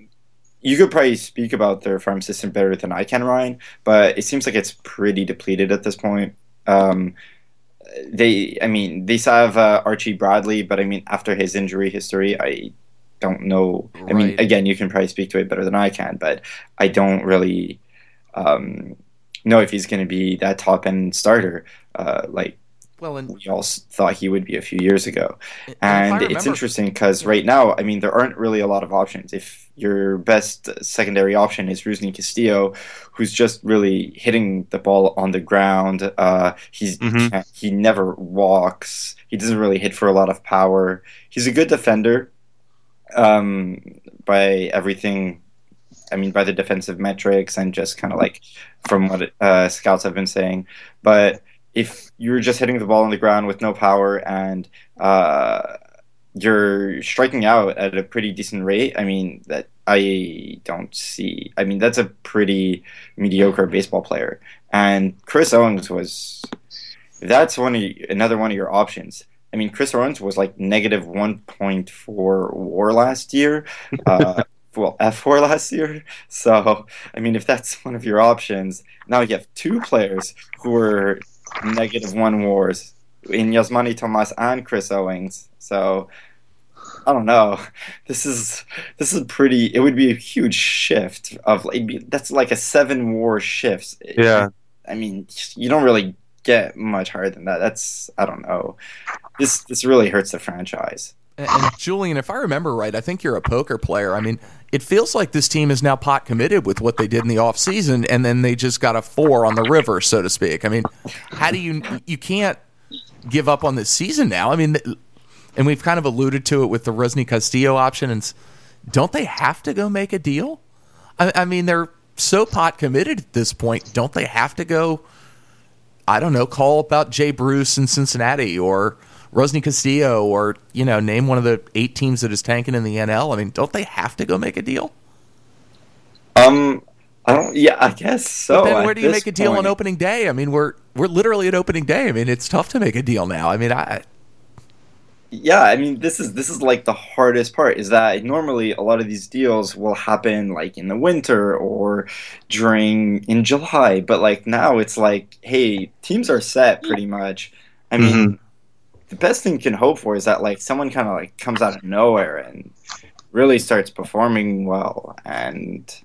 you could probably speak about their farm system better than I can, Ryan, but it seems like it's pretty depleted at this point. Um, they, I mean, they still have uh, Archie Bradley, but I mean, after his injury history, I don't know. Right. I mean, again, you can probably speak to it better than I can, but I don't really um, know if he's going to be that top end starter. Uh, like well, and we all thought he would be a few years ago. And, and it's interesting because right now, I mean, there aren't really a lot of options. If your best secondary option is Rusney Castillo, who's just really hitting the ball on the ground, uh, he's mm-hmm. he never walks. He doesn't really hit for a lot of power. He's a good defender um, by everything I mean, by the defensive metrics and just kind of like from what uh, scouts have been saying. But if you're just hitting the ball on the ground with no power and uh, you're striking out at a pretty decent rate, I mean that I don't see. I mean that's a pretty mediocre baseball player. And Chris Owings was that's one of, another one of your options. I mean, Chris Owings was like negative 1.4 WAR last year. Uh, (laughs) well, F4 last year. So, I mean, if that's one of your options, now you have two players who are negative one wars in Yasmani Tomas and Chris Owings. So I don't know. (laughs) This is this is pretty. It would be a huge shift of like that's like a seven war shift. Yeah. I mean, you don't really get much higher than that. That's I don't know. This this really hurts the franchise. And, and Julien, if I remember right, I think you're a poker player. I mean, it feels like this team is now pot committed with what they did in the offseason, and then they just got a four on the river, so to speak. I mean, how do you you can't give up on this season now? I mean, and we've kind of alluded to it with the Rusney Castillo option, and don't they have to go make a deal? I, I mean, they're so pot committed at this point. Don't they have to go? I don't know, call about Jay Bruce in Cincinnati or Rusney Castillo or, you know, name one of the eight teams that is tanking in the NL. I mean, don't they have to go make a deal? Um, I don't. Yeah, I guess so. But then where do you make a deal point. on opening day? I mean, we're we're literally at opening day. I mean, it's tough to make a deal now. I mean, I. Yeah, I mean, this is this is like the hardest part. Is that normally a lot of these deals will happen like in the winter or during in July, but like now it's like, hey, teams are set pretty much. I mean. Mm-hmm the best thing you can hope for is that like someone kind of like comes out of nowhere and really starts performing well and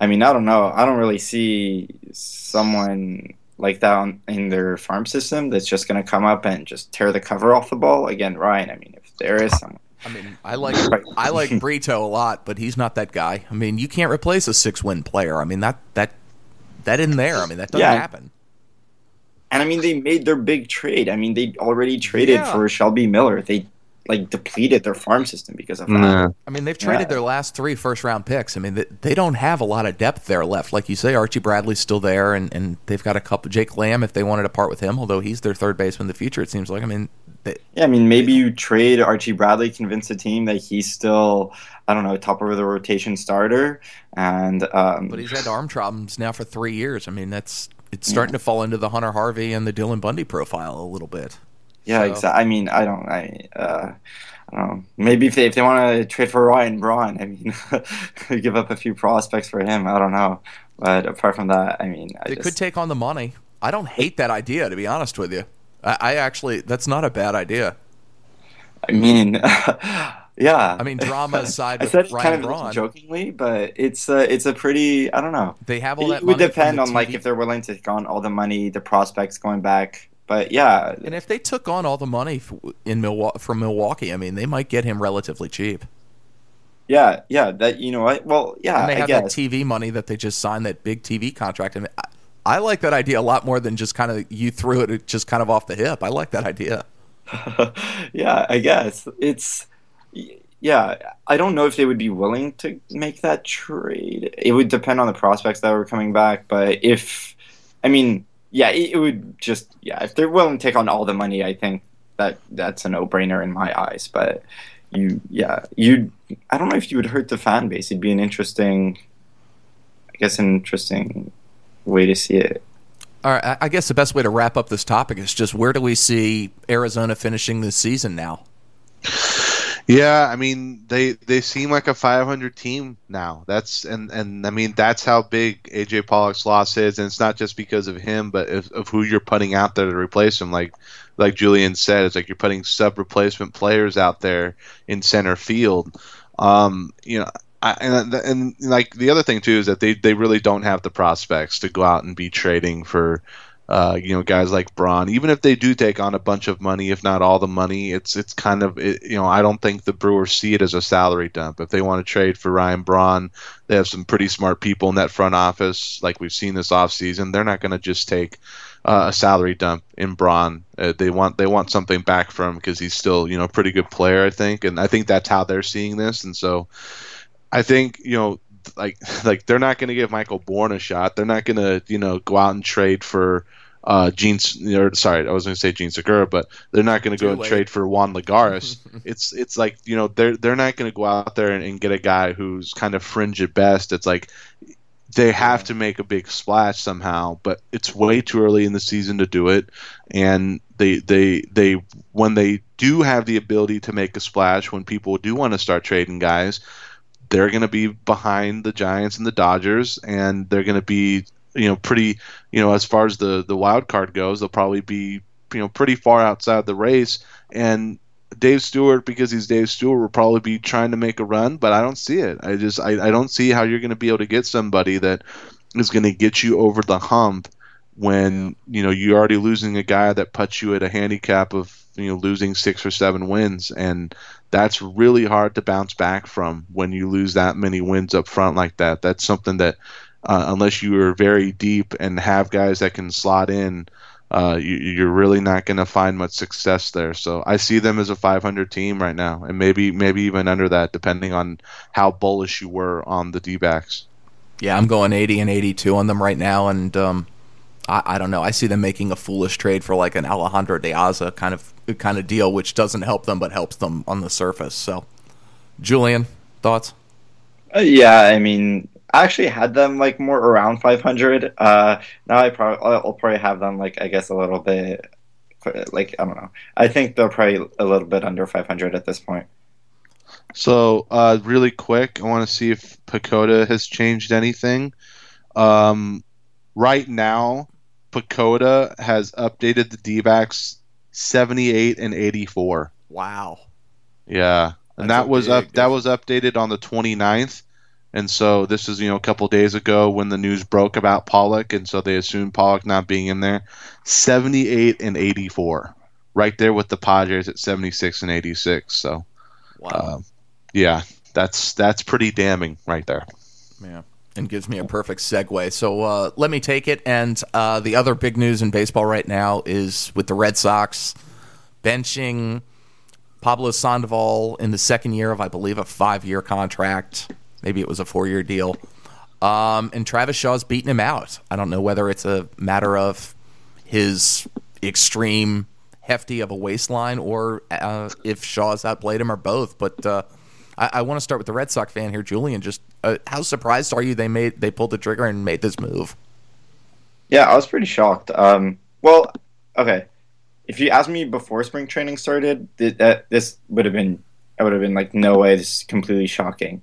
i mean i don't know i don't really see someone like that on, in their farm system that's just going to come up and just tear the cover off the ball again ryan i mean if there is someone I mean, I like I like Brito a lot, but he's not that guy. I mean, you can't replace a six-win player. I mean that that that in there. I mean, that doesn't yeah. happen. And I mean, they made their big trade. I mean, they already traded yeah. for Shelby Miller. They like depleted their farm system because of that. I mean, they've traded yeah. their last three first round picks. I mean, they, they, don't have a lot of depth there left. Like you say, Archie Bradley's still there, and, and they've got a couple. Jake Lamb, if they wanted to part with him, although he's their third baseman in the future, it seems like. I mean, they, yeah, I mean, maybe you trade Archie Bradley, convince the team that he's still, I don't know, top of the rotation starter, and um, but he's had arm problems now for three years. I mean, that's it's starting yeah. to fall into the Hunter Harvey and the Dylan Bundy profile a little bit. Yeah, so. exactly. I mean, I don't, I, uh, I don't know. Maybe if they, if they want to trade for Ryan Braun, I mean, (laughs) give up a few prospects for him. I don't know. But apart from that, I mean, I they just... could take on the money. I don't hate that idea, to be honest with you. I, I actually, that's not a bad idea. I mean, (laughs) Yeah, I mean drama aside, (laughs) I said Ryan kind of Braun, jokingly, but it's a it's a pretty I don't know. They have all that. It would depend on like if they're willing to take on all the money, the prospects going back. But yeah, and if they took on all the money in Milwaukee from Milwaukee, I mean, they might get him relatively cheap. Yeah, yeah, that you know what? Well, yeah, and they I have that TV money that they just signed that big TV contract, and I, I like that idea a lot more than just kind of you threw it just kind of off the hip. I like that idea. (laughs) yeah, I guess it's yeah, I don't know if they would be willing to make that trade. It would depend on the prospects that were coming back, but if, I mean, yeah, it, it would just yeah, if they're willing to take on all the money, I think that that's a no-brainer in my eyes. But you, yeah, you, I don't know if you would hurt the fan base. It'd be an interesting, I guess, an interesting way to see it. All right, I guess the best way to wrap up this topic is just where do we see Arizona finishing this season now? (laughs) Yeah, I mean they they seem like a 500 team now. That's and and I mean that's how big AJ Pollock's loss is, and it's not just because of him, but of, of who you're putting out there to replace him. Like like Julien said, it's like you're putting sub replacement players out there in center field. Um, you know, I, and and like the other thing too is that they they really don't have the prospects to go out and be trading for uh, you know, guys like Braun, even if they do take on a bunch of money, if not all the money, it's it's kind of it, you know I don't think the Brewers see it as a salary dump. If they want to trade for Ryan Braun, they have some pretty smart people in that front office, like we've seen this offseason. They're not going to just take uh, a salary dump in Braun. Uh, they want they want something back from him because he's still you know a pretty good player, I think, and I think that's how they're seeing this. And so, I think you know like (laughs) like they're not going to give Michael Bourn a shot. They're not going to you know go out and trade for uh, Gene, or sorry, I was going to say Jean Segura, but they're not going to go and trade for Juan Lagares. (laughs) it's it's like you know they're they're not going to go out there and, and, get a guy who's kind of fringe at best. It's like they have to make a big splash somehow, but it's way too early in the season to do it. And they they they when they do have the ability to make a splash, when people do want to start trading guys, they're going to be behind the Giants and the Dodgers, and they're going to be you know pretty you know as far as the the wild card goes they'll probably be you know pretty far outside the race. And Dave Stewart because he's Dave Stewart will probably be trying to make a run but I don't see it. I just I, I don't see how you're going to be able to get somebody that is going to get you over the hump when you know you're already losing a guy that puts you at a handicap of you know losing six or seven wins, and that's really hard to bounce back from when you lose that many wins up front like that. That's something that uh, unless you are very deep and have guys that can slot in, uh, you, are really not going to find much success there. So I see them as a 500 team right now, and maybe maybe even under that, depending on how bullish you were on the D-backs. Yeah, I'm going 80 and 82 on them right now, and um, I, I, don't know. I see them making a foolish trade for like an Alejandro De Aza kind of kind of deal, which doesn't help them but helps them on the surface. So, Julien, thoughts? Uh, yeah, I mean, I actually had them like more around 500. Uh, now I probably I'll probably have them like I guess a little bit like I don't know. I think they're probably a little bit under 500 at this point. So, uh, really quick, I want to see if PECOTA has changed anything. Um, right now, PECOTA has updated the D backs 78 and 84. Wow. Yeah. And That's that was up that was updated on the 29th. And so this is, you know, a couple days ago when the news broke about Pollock and so they assumed Pollock not being in there. 78 and 84. Right there with the Padres at 76 and 86. So wow. Uh, yeah, that's that's pretty damning right there. Yeah and gives me a perfect segue. So uh, let me take it. And uh, the other big news in baseball right now is with the Red Sox benching Pablo Sandoval in the second year of, I believe, a five-year contract. Maybe it was a four-year deal. Um, and Travis Shaw's beating him out. I don't know whether it's a matter of his extreme hefty of a waistline or uh, if Shaw's outplayed him or both. But uh, I, I want to start with the Red Sox fan here, Julien. Just uh, how surprised are you they made they pulled the trigger and made this move? Yeah, I was pretty shocked. Um, well, okay, if you asked me before spring training started, th- that this would have been I would have been like, no way, this is completely shocking.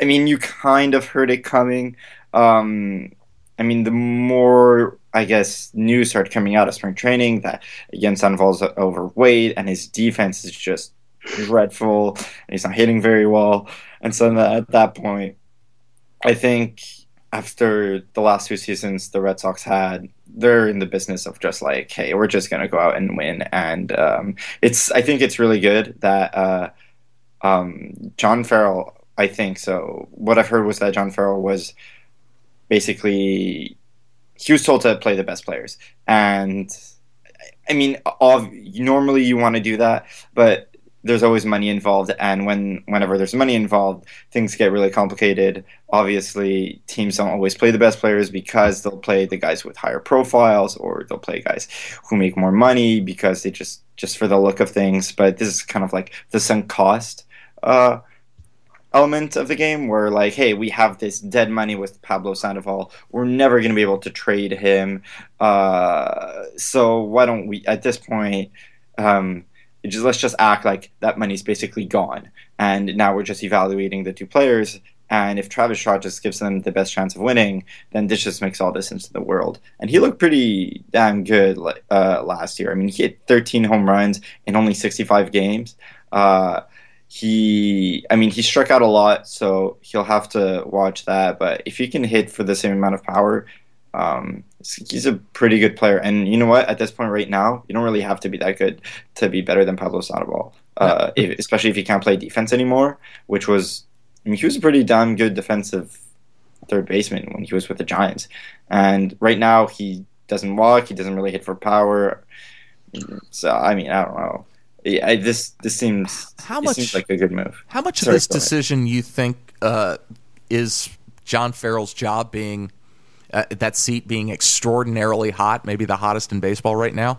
I mean, you kind of heard it coming. Um, I mean, the more I guess news started coming out of spring training that Jens Sandoval's overweight and his defense is just dreadful and he's not hitting very well. And so at that point, I think after the last two seasons the Red Sox had, they're in the business of just like, hey, we're just gonna go out and win. And um, it's I think it's really good that uh, um, John Farrell. I think so. What I've heard was that John Farrell was basically he was told to play the best players, and I mean, all, normally you want to do that, but there's always money involved and when whenever there's money involved things get really complicated obviously teams don't always play the best players because they'll play the guys with higher profiles or they'll play guys who make more money because they just just for the look of things but this is kind of like the sunk cost uh, element of the game where like hey we have this dead money with pablo sandoval we're never going to be able to trade him uh, so why don't we at this point um, just let's just act like that money's basically gone, and now we're just evaluating the two players. And if Travis Shaw just gives them the best chance of winning, then this just makes all this into the world. And he looked pretty damn good uh, last year. I mean, he hit 13 home runs in only 65 games. Uh, he, I mean, he struck out a lot, so he'll have to watch that. But if he can hit for the same amount of power, um, he's a pretty good player. And you know what? At this point, right now, you don't really have to be that good to be better than Pablo Sandoval, uh, if, especially if he can't play defense anymore. Which was, I mean, he was a pretty damn good defensive third baseman when he was with the Giants. And right now, he doesn't walk. He doesn't really hit for power. So I mean, I don't know. Yeah, this this seems how much seems like a good move. How much Sorry, of this decision you think uh, is John Farrell's job being uh, that seat being extraordinarily hot, maybe the hottest in baseball right now?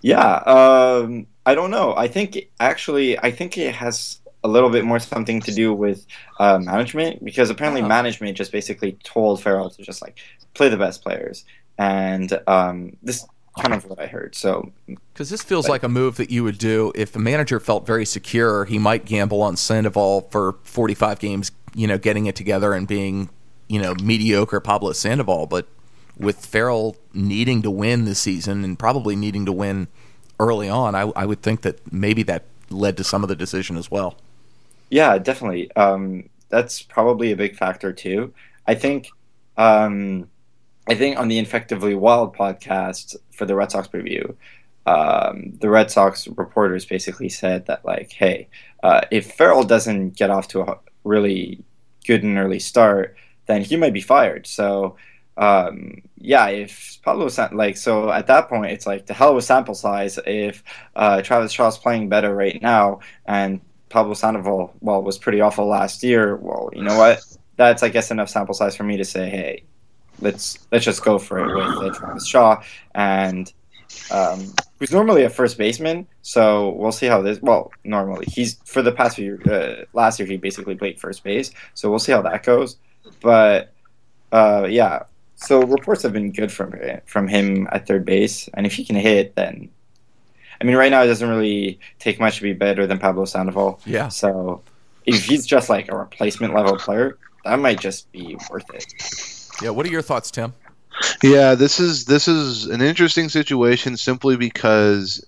Yeah, um, I don't know. I think actually, I think it has a little bit more something to do with uh, management because apparently oh. management just basically told Farrell to just like play the best players, and um, this kind of what I heard. So, because this feels but, like a move that you would do if a manager felt very secure, he might gamble on Sandoval for 45 games, you know, getting it together and being you know mediocre Pablo Sandoval, but with Farrell needing to win this season and probably needing to win early on, I, I would think that maybe that led to some of the decision as well. Yeah, definitely. Um, that's probably a big factor too. I think um, I think on the Effectively Wild podcast for the Red Sox preview, um, the Red Sox reporters basically said that like, hey, uh, if Farrell doesn't get off to a really good and early start, then he might be fired. So um, yeah, if Pablo like so at that point it's like the hell with sample size. If uh, Travis Shaw's playing better right now and Pablo Sandoval well was pretty awful last year, well you know what? That's I guess enough sample size for me to say, hey, let's let's just go for it with uh, Travis Shaw and um, who's normally a first baseman. So we'll see how this. Well, normally he's for the past few uh, last year he basically played first base. So we'll see how that goes. But uh, yeah, so reports have been good from from him at third base, and if he can hit, then I mean, right now it doesn't really take much to be better than Pablo Sandoval. Yeah. So if he's just like a replacement level player, that might just be worth it. Yeah. What are your thoughts, Tim? Yeah, this is this is an interesting situation simply because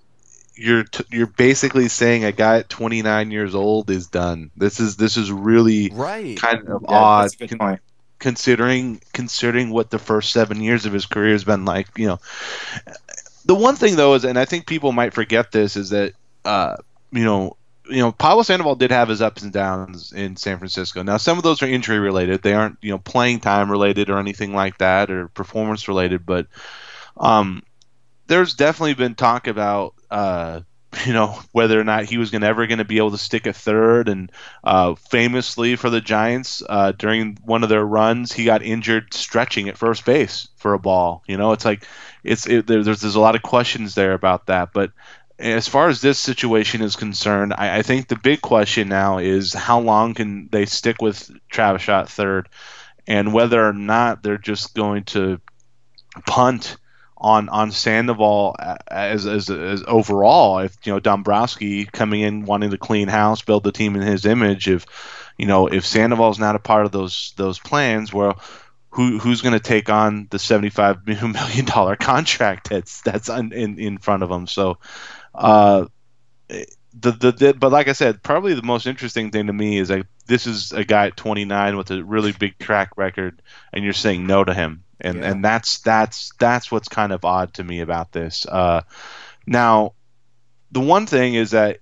you're t- you're basically saying a guy at 29 years old is done. This is this is really right. kind of yeah, odd con- considering considering what the first 7 years of his career has been like, you know. The one thing though is and I think people might forget this is that uh, you know, you know, Pablo Sandoval did have his ups and downs in San Francisco. Now, some of those are injury related; they aren't, you know, playing time related or anything like that, or performance related. But um, there's definitely been talk about, uh, (laughs) you know, whether or not he was gonna, ever going to be able to stick a third. And uh, famously for the Giants, uh, during one of their runs, he got injured stretching at first base for a ball. You know, it's like it's it, there's there's a lot of questions there about that, but as far as this situation is concerned, I, I, think the big question now is how long can they stick with Travis Shaw third, and whether or not they're just going to punt on on Sandoval as, as, as overall. If you know Dombrowski coming in wanting to clean house, build the team in his image. If you know if Sandoval's not a part of those those plans, well who who's going to take on the seventy five (laughs) million dollar contract that's that's in in front of them. So uh, the, the, the but like I said, probably the most interesting thing to me is like this is a guy at 29 with a really big track record, and you're saying no to him, and yeah. and that's that's that's what's kind of odd to me about this. Uh, now, the one thing is that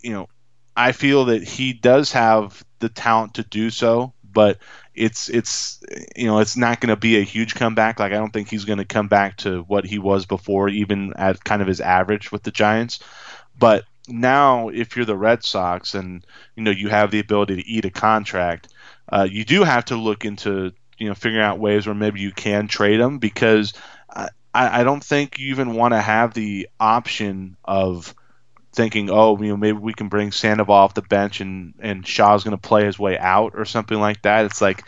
you know I feel that he does have the talent to do so, but it's it's you know it's not going to be a huge comeback. Like I don't think he's going to come back to what he was before, even at kind of his average with the Giants. But now, if you're the Red Sox and you know you have the ability to eat a contract, uh, you do have to look into you know figuring out ways where maybe you can trade him because I, I don't think you even want to have the option of thinking, oh, you know, maybe we can bring Sandoval off the bench and and Shaw's going to play his way out or something like that. It's like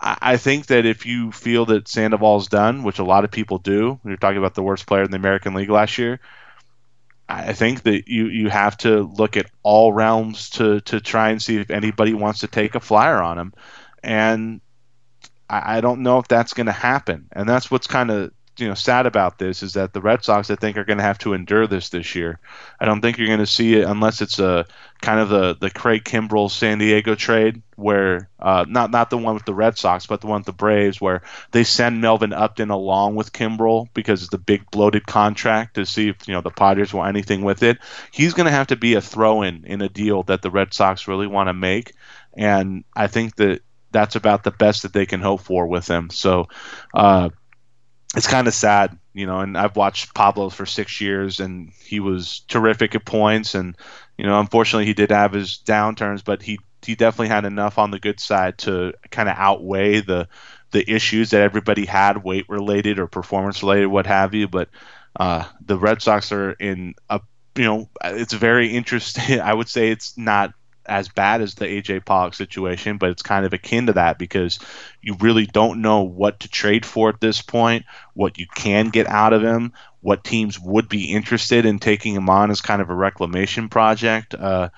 I, I think that if you feel that Sandoval's done, which a lot of people do, you're talking about the worst player in the American League last year. I think that you, you have to look at all realms to, to try and see if anybody wants to take a flyer on him. And I, I don't know if that's going to happen. And that's what's kind of you know sad about this is that the Red Sox I think are going to have to endure this this year. I don't think you're going to see it unless it's a kind of the the Craig Kimbrel San Diego trade where uh, not not the one with the Red Sox but the one with the Braves where they send Melvin Upton along with Kimbrel because it's the big bloated contract to see if you know the Padres want anything with it. He's going to have to be a throw in in a deal that the Red Sox really want to make, and I think that that's about the best that they can hope for with him. So. Uh, it's kind of sad, you know. And I've watched Pablo for six years, and he was terrific at points. And you know, unfortunately, he did have his downturns, but he he definitely had enough on the good side to kind of outweigh the the issues that everybody had, weight related or performance related, what have you. But uh, the Red Sox are in a you know, it's very interesting. (laughs) I would say it's not as bad as the AJ Pollock situation, but it's kind of akin to that because you really don't know what to trade for at this point, what you can get out of him, what teams would be interested in taking him on as kind of a reclamation project. Uh,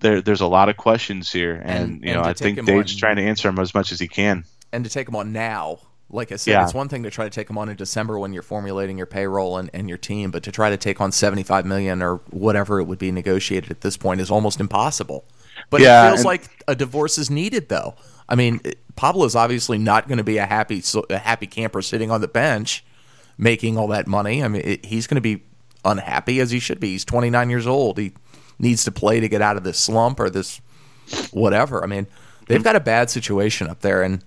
there, there's a lot of questions here, and, and you know, I think Dave's on, trying to answer them as much as he can. And to take him on now, Like I said, yeah. it's one thing to try to take him on in December when you're formulating your payroll and, and your team, but to try to take on 75 million or whatever it would be negotiated at this point is almost impossible. But yeah, it feels and- like a divorce is needed, though. I mean, Pablo is obviously not going to be a happy a happy camper sitting on the bench making all that money. I mean, it, he's going to be unhappy as he should be. He's 29 years old. He needs to play to get out of this slump or this whatever. I mean, they've got a bad situation up there, and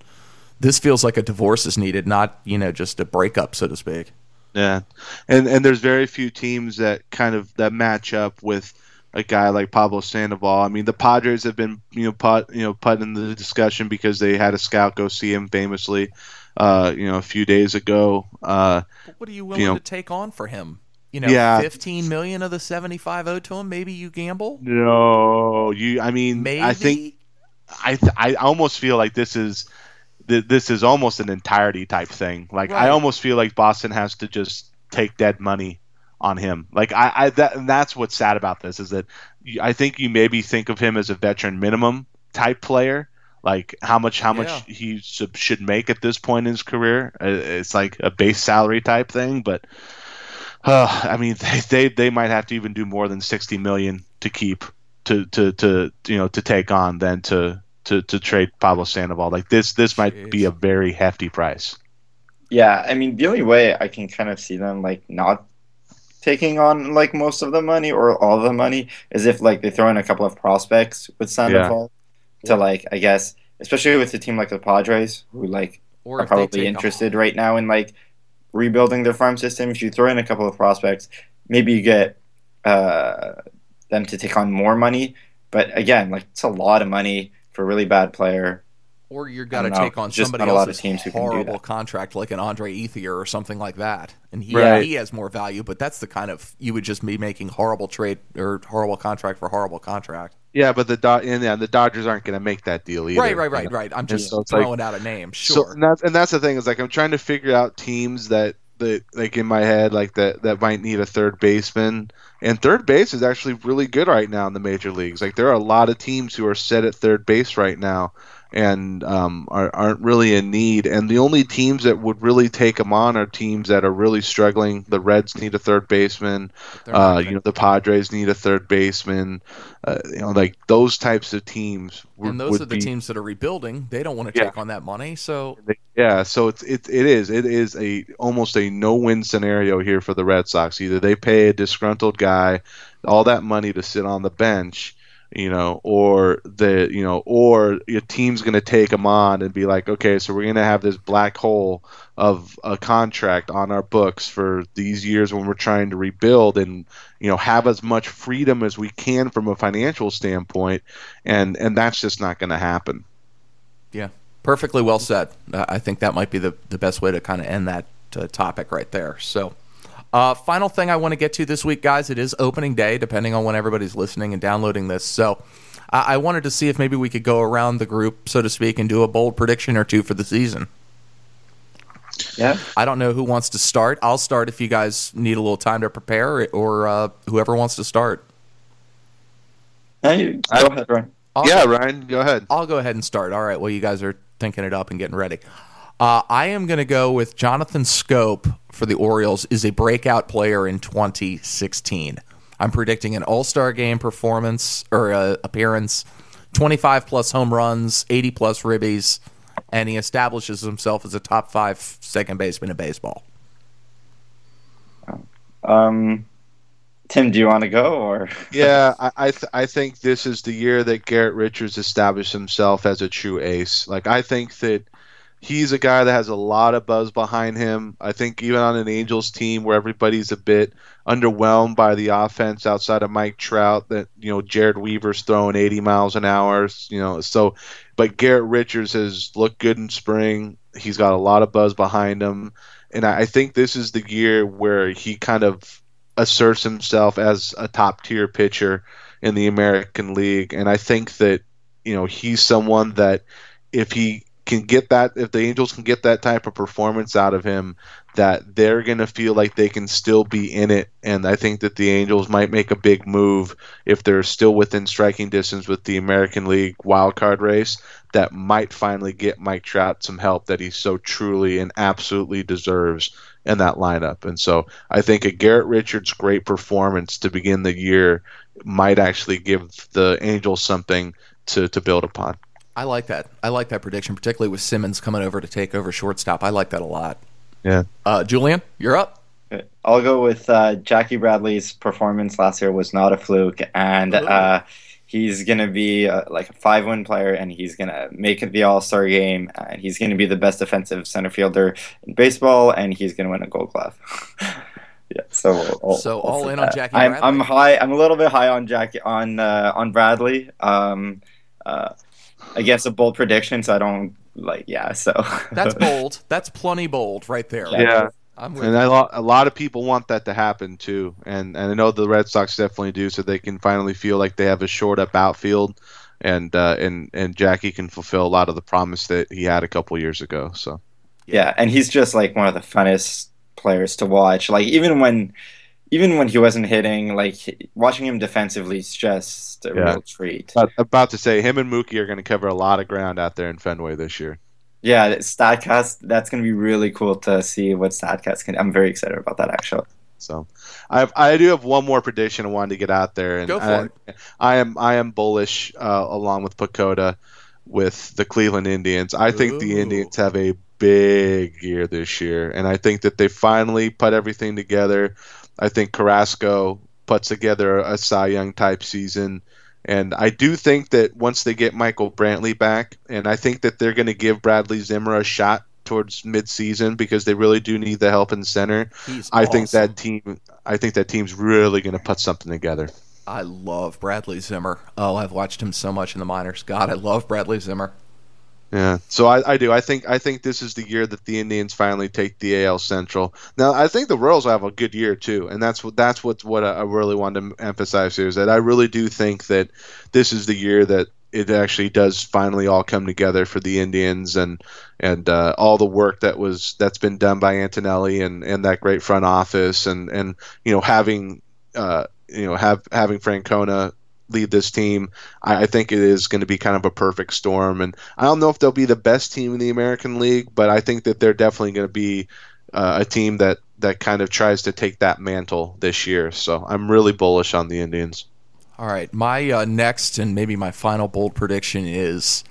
this feels like a divorce is needed, not you know just a breakup, so to speak. Yeah, and and there's very few teams that kind of that match up with a guy like Pablo Sandoval. I mean, the Padres have been you know put you know put in the discussion because they had a scout go see him famously, uh, you know, a few days ago. Uh, what are you willing you know, to take on for him? You know, yeah. fifteen million of the seventy-five owed to him. Maybe you gamble. No, you. I mean, maybe. I think I I almost feel like this is this is almost an entirety type thing. Like right. I almost feel like Boston has to just take dead money on him. Like I, I that and that's what's sad about this is that I think you maybe think of him as a veteran minimum type player. Like how much how yeah. much he should make at this point in his career. Uh, it's like a base salary type thing, but uh, I mean (laughs) they, they they might have to even do more than sixty million to keep to to to you know to take on than to to, to trade Pablo Sandoval. Like this this might Jeez. be a very hefty price. Yeah, I mean the only way I can kind of see them like not taking on like most of the money or all the money is if like they throw in a couple of prospects with Sandoval yeah. to like I guess especially with a team like the Padres who like or are probably interested right now in like rebuilding their farm system. If you throw in a couple of prospects, maybe you get uh, them to take on more money. But again, like it's a lot of money for a really bad player. Or you're got to take on somebody else's a lot of teams who horrible contract, like an Andre Ethier or something like that, and he right. he has more value. But that's the kind of you would just be making horrible trade or horrible contract for horrible contract. Yeah, but the Do- and, yeah, the Dodgers aren't going to make that deal either. Right, right, right, right. I'm just so throwing like, out a name. Sure. So, and that's and that's the thing is like I'm trying to figure out teams that that like in my head like that that might need a third baseman and third base is actually really good right now in the major leagues like there are a lot of teams who are set at third base right now and um, are, aren't really in need. And the only teams that would really take them on are teams that are really struggling. The Reds need a third baseman. Uh, you know, the Padres need a third baseman. Uh, you know, like those types of teams. And those are the be, teams that are rebuilding. They don't want to yeah. take on that money. So yeah, so it's it, it is it is a almost a no win scenario here for the Red Sox. Either they pay a disgruntled guy all that money to sit on the bench you know, or the you know, or your team's going to take them on and be like, okay, so we're going to have this black hole of a contract on our books for these years when we're trying to rebuild and you know have as much freedom as we can from a financial standpoint, and and that's just not going to happen. Yeah, perfectly well said. I think that might be the the best way to kind of end that uh, topic right there. So. Uh, final thing I want to get to this week, guys. It is opening day, depending on when everybody's listening and downloading this. So I-, I wanted to see if maybe we could go around the group, so to speak, and do a bold prediction or two for the season. Yeah. I don't know who wants to start. I'll start if you guys need a little time to prepare, or uh, whoever wants to start. Hey, go ahead, Ryan. I'll yeah, Ryan, go ahead. I'll go ahead and start. All right. Well, you guys are thinking it up and getting ready. Uh, I am going to go with Jonathan Schoop for the Orioles is a breakout player in 2016. I'm predicting an All Star game performance or uh, appearance, 25 plus home runs, 80 plus ribbies, and he establishes himself as a top five second baseman in baseball. Um, Tim, do you want to go or? (laughs) yeah, I I, th- I think this is the year that Garrett Richards established himself as a true ace. Like I think that he's a guy that has a lot of buzz behind him. I think even on an Angels team where everybody's a bit underwhelmed by the offense outside of Mike Trout, that you know Jered Weaver's throwing 80 miles an hour, you know. So, but Garrett Richards has looked good in spring. He's got a lot of buzz behind him, and I think this is the year where he kind of asserts himself as a top tier pitcher in the American League. And I think that you know he's someone that if he can get that, if the Angels can get that type of performance out of him, that they're going to feel like they can still be in it. And I think that the Angels might make a big move if they're still within striking distance with the American League wildcard race. That might finally get Mike Trout some help that he so truly and absolutely deserves in that lineup. And so I think a Garrett Richards great performance to begin the year might actually give the Angels something to, to build upon. I like that. I like that prediction, particularly with Simmons coming over to take over shortstop. I like that a lot. Yeah. Uh, Julien, you're up. I'll go with uh, Jackie Bradley's performance last year was not a fluke, and uh, he's going to be uh, like a five win player, and he's going to make it the All Star game, and he's going to be the best defensive center fielder in baseball, and he's going to win a Gold Glove. (laughs) yeah, so I'll, so I'll all in that. on Jackie. I'm, I'm, high. I'm a little bit high on Jackie on uh, on Bradley. Um, uh, I guess a bold prediction, so I don't like. Yeah, so that's (laughs) bold. That's plenty bold, right there. Yeah. I'm and a lot, a lot of people want that to happen too, and and I know the Red Sox definitely do, so they can finally feel like they have a short up outfield, and uh, and and Jackie can fulfill a lot of the promise that he had a couple years ago. So yeah, and he's just like one of the funnest players to watch. Like even when even when he wasn't hitting, like watching him defensively is just a yeah. real treat. About to say, him and Mookie are going to cover a lot of ground out there in Fenway this year yeah, Statcast. That's going to be really cool to see what Statcast can. I'm very excited about that actually. So, I I do have one more prediction I wanted to get out there, and Go for I, it. I am I am bullish uh, along with PECOTA with the Cleveland Indians. I think Ooh. the Indians have a big year this year, and I think that they finally put everything together. I think Carrasco puts together a Cy Young type season. And I do think that once they get Michael Brantley back, and I think that they're going to give Bradley Zimmer a shot towards midseason because they really do need the help in center. He's I awesome. think that team I think that team's really going to put something together. I love Bradley Zimmer. Oh, I've watched him so much in the minors. God, I love Bradley Zimmer. Yeah, so I, I do. I think I think this is the year that the Indians finally take the AL Central. Now I think the Royals have a good year too, and that's what that's what what I really want to emphasize here is that I really do think that this is the year that it actually does finally all come together for the Indians and and uh, all the work that was that's been done by Antonetti and, and that great front office and and you know having uh, you know have having Francona lead this team. I, I think it is going to be kind of a perfect storm, and I don't know if they'll be the best team in the American League, but I think that they're definitely going to be uh, a team that that kind of tries to take that mantle this year. So I'm really bullish on the Indians. All right, my uh, next and maybe my final bold prediction is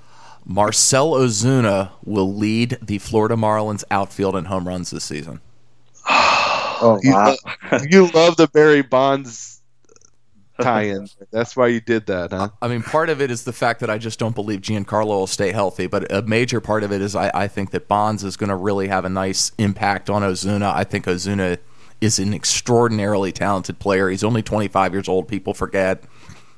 Marcell Ozuna will lead the Florida Marlins outfield in home runs this season. (sighs) oh wow! you, you love the Barry Bonds tie-in. (laughs) That's why you did that, huh? I mean, part of it is the fact that I just don't believe Giancarlo will stay healthy, but a major part of it is I, I think that Bonds is going to really have a nice impact on Ozuna. I think Ozuna is an extraordinarily talented player. He's only 25 years old. People forget.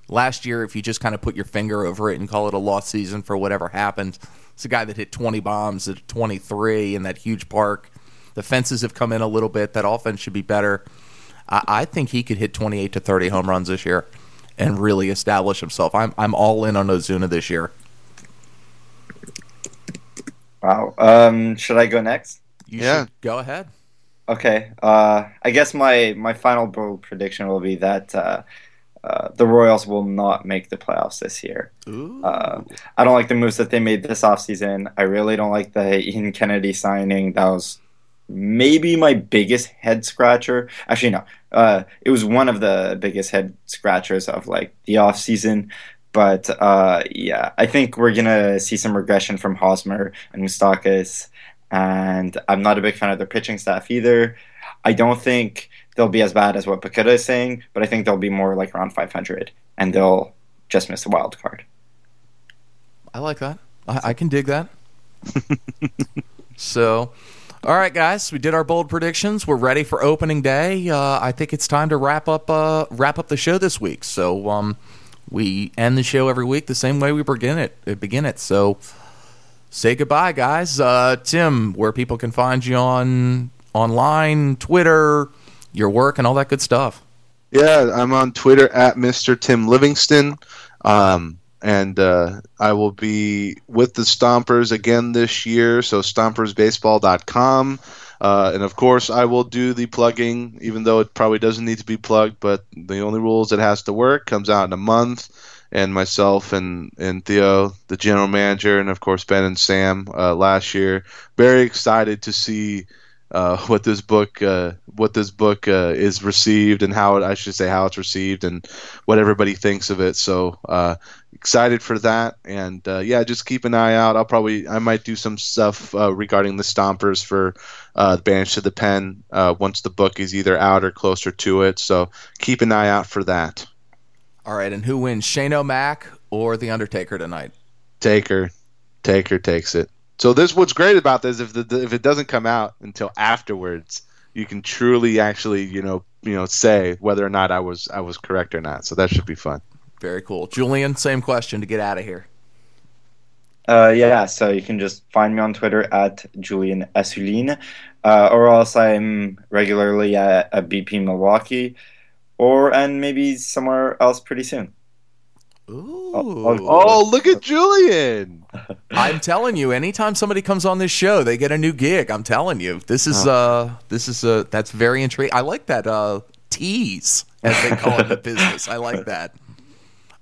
Last year, if you just kind of put your finger over it and call it a lost season for whatever happened, it's a guy that hit 20 bombs at 23 in that huge park. The fences have come in a little bit. That offense should be better. I, I think he could hit 28 to 30 home runs this year and really establish himself. I'm I'm all in on Ozuna this year. Wow. Um, should I go next? You yeah. go ahead. Okay. Uh, I guess my my final bold prediction will be that uh, uh, the Royals will not make the playoffs this year. Uh, I don't like the moves that they made this offseason. I really don't like the Ian Kennedy signing. That was maybe my biggest head scratcher. Actually, no, uh, it was one of the biggest head scratchers of like the off season. But uh, yeah, I think we're gonna see some regression from Hosmer and Moustakas, and I'm not a big fan of their pitching staff either. I don't think they'll be as bad as what PECOTA is saying, but I think they'll be more like around 500, and they'll just miss the wild card. I like that. I, I can dig that. (laughs) so all right, guys, we did our bold predictions. We're ready for opening day. Uh, I think it's time to wrap up uh, wrap up the show this week. So um, we end the show every week the same way we begin it. Uh, begin it. So say goodbye, guys. Uh, Tim, where people can find you on online, Twitter, your work, and all that good stuff. Yeah, I'm on Twitter at Mr. Tim Livingston. Um, and uh, I will be with the Stompers again this year. So stompersbaseball.com. Uh, and of course, I will do the plugging, even though it probably doesn't need to be plugged. But the only rules it has to work comes out in a month. And myself and, and Theo, the general manager, and of course Ben and Sam uh, last year, very excited to see uh, what this book uh, what this book uh, is received and how it, I should say how it's received and what everybody thinks of it. So uh, excited for that, and uh, yeah, just keep an eye out. I'll probably I might do some stuff uh, regarding the Stompers for uh, Banished to the Pen once the book is either out or closer to it. So keep an eye out for that. All right, and who wins, Shane O'Mac or the Undertaker tonight? Taker, Taker takes it. So this what's great about this if the, if it doesn't come out until afterwards, you can truly actually you know you know say whether or not I was I was correct or not. So that should be fun. Very cool, Julien. Same question to get out of here. Uh, yeah, so you can just find me on Twitter at Julien Assouline, uh, or else I'm regularly at, at BP Milwaukee, or and maybe somewhere else pretty soon. Ooh. Oh, look at Julien. (laughs) I'm telling you, anytime somebody comes on this show, they get a new gig. I'm telling you. This is uh this is uh that's very intriguing. I like that uh tease as they call it in the (laughs) business. I like that.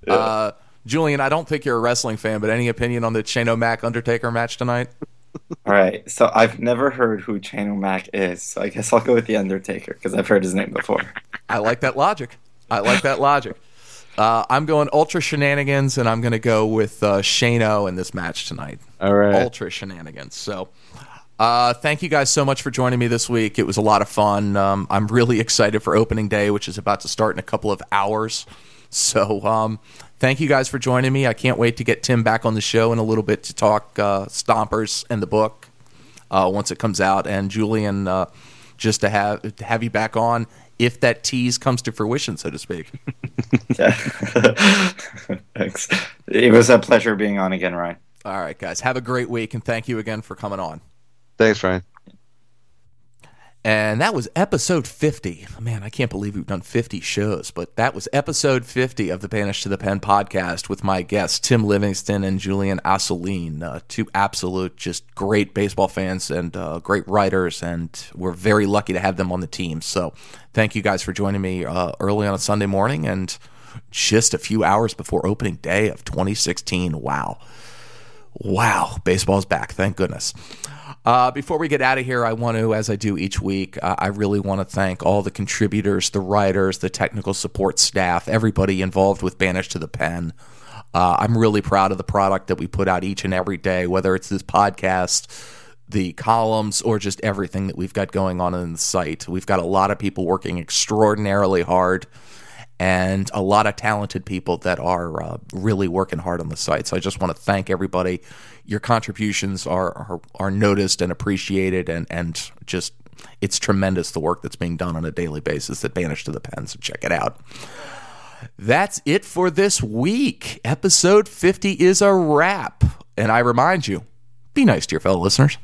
Yeah. Uh Julien, I don't think you're a wrestling fan, but any opinion on the Shane O'Mac Undertaker match tonight? All right. So I've never heard who Shane O'Mac is. So I guess I'll go with the Undertaker because I've heard his name before. I like that logic. I like that logic. Uh, I'm going ultra shenanigans, and I'm going to go with uh, Shano in this match tonight. All right, ultra shenanigans. So, uh, thank you guys so much for joining me this week. It was a lot of fun. Um, I'm really excited for opening day, which is about to start in a couple of hours. So, um, thank you guys for joining me. I can't wait to get Tim back on the show in a little bit to talk uh, Stompers and the book uh, once it comes out, and Julien, uh, just to have to have you back on if that tease comes to fruition, so to speak. yeah. (laughs) (laughs) Thanks. It was a pleasure being on again, Ryan. All right, guys. Have a great week, and thank you again for coming on. Thanks, Ryan. And that was episode 50. Man, I can't believe we've done 50 shows, but that was episode 50 of the Banished to the Pen podcast with my guests, Tim Livingston and Julien Assouline, uh, two absolute, just great baseball fans and uh, great writers. And we're very lucky to have them on the team. So thank you guys for joining me uh, early on a Sunday morning and just a few hours before opening day of 2016. Wow. Wow. Baseball's back. Thank goodness. Uh, before we get out of here, I want to, as I do each week, uh, I really want to thank all the contributors, the writers, the technical support staff, everybody involved with Banish to the Pen. Uh, I'm really proud of the product that we put out each and every day, whether it's this podcast, the columns, or just everything that we've got going on in the site. We've got a lot of people working extraordinarily hard and a lot of talented people that are uh, really working hard on the site. So I just want to thank everybody. Your contributions are are, are noticed and appreciated, and and just it's tremendous the work that's being done on a daily basis at Banish to the Pen. So check it out. That's it for this week. Episode 50 is a wrap. And I remind you, be nice to your fellow listeners.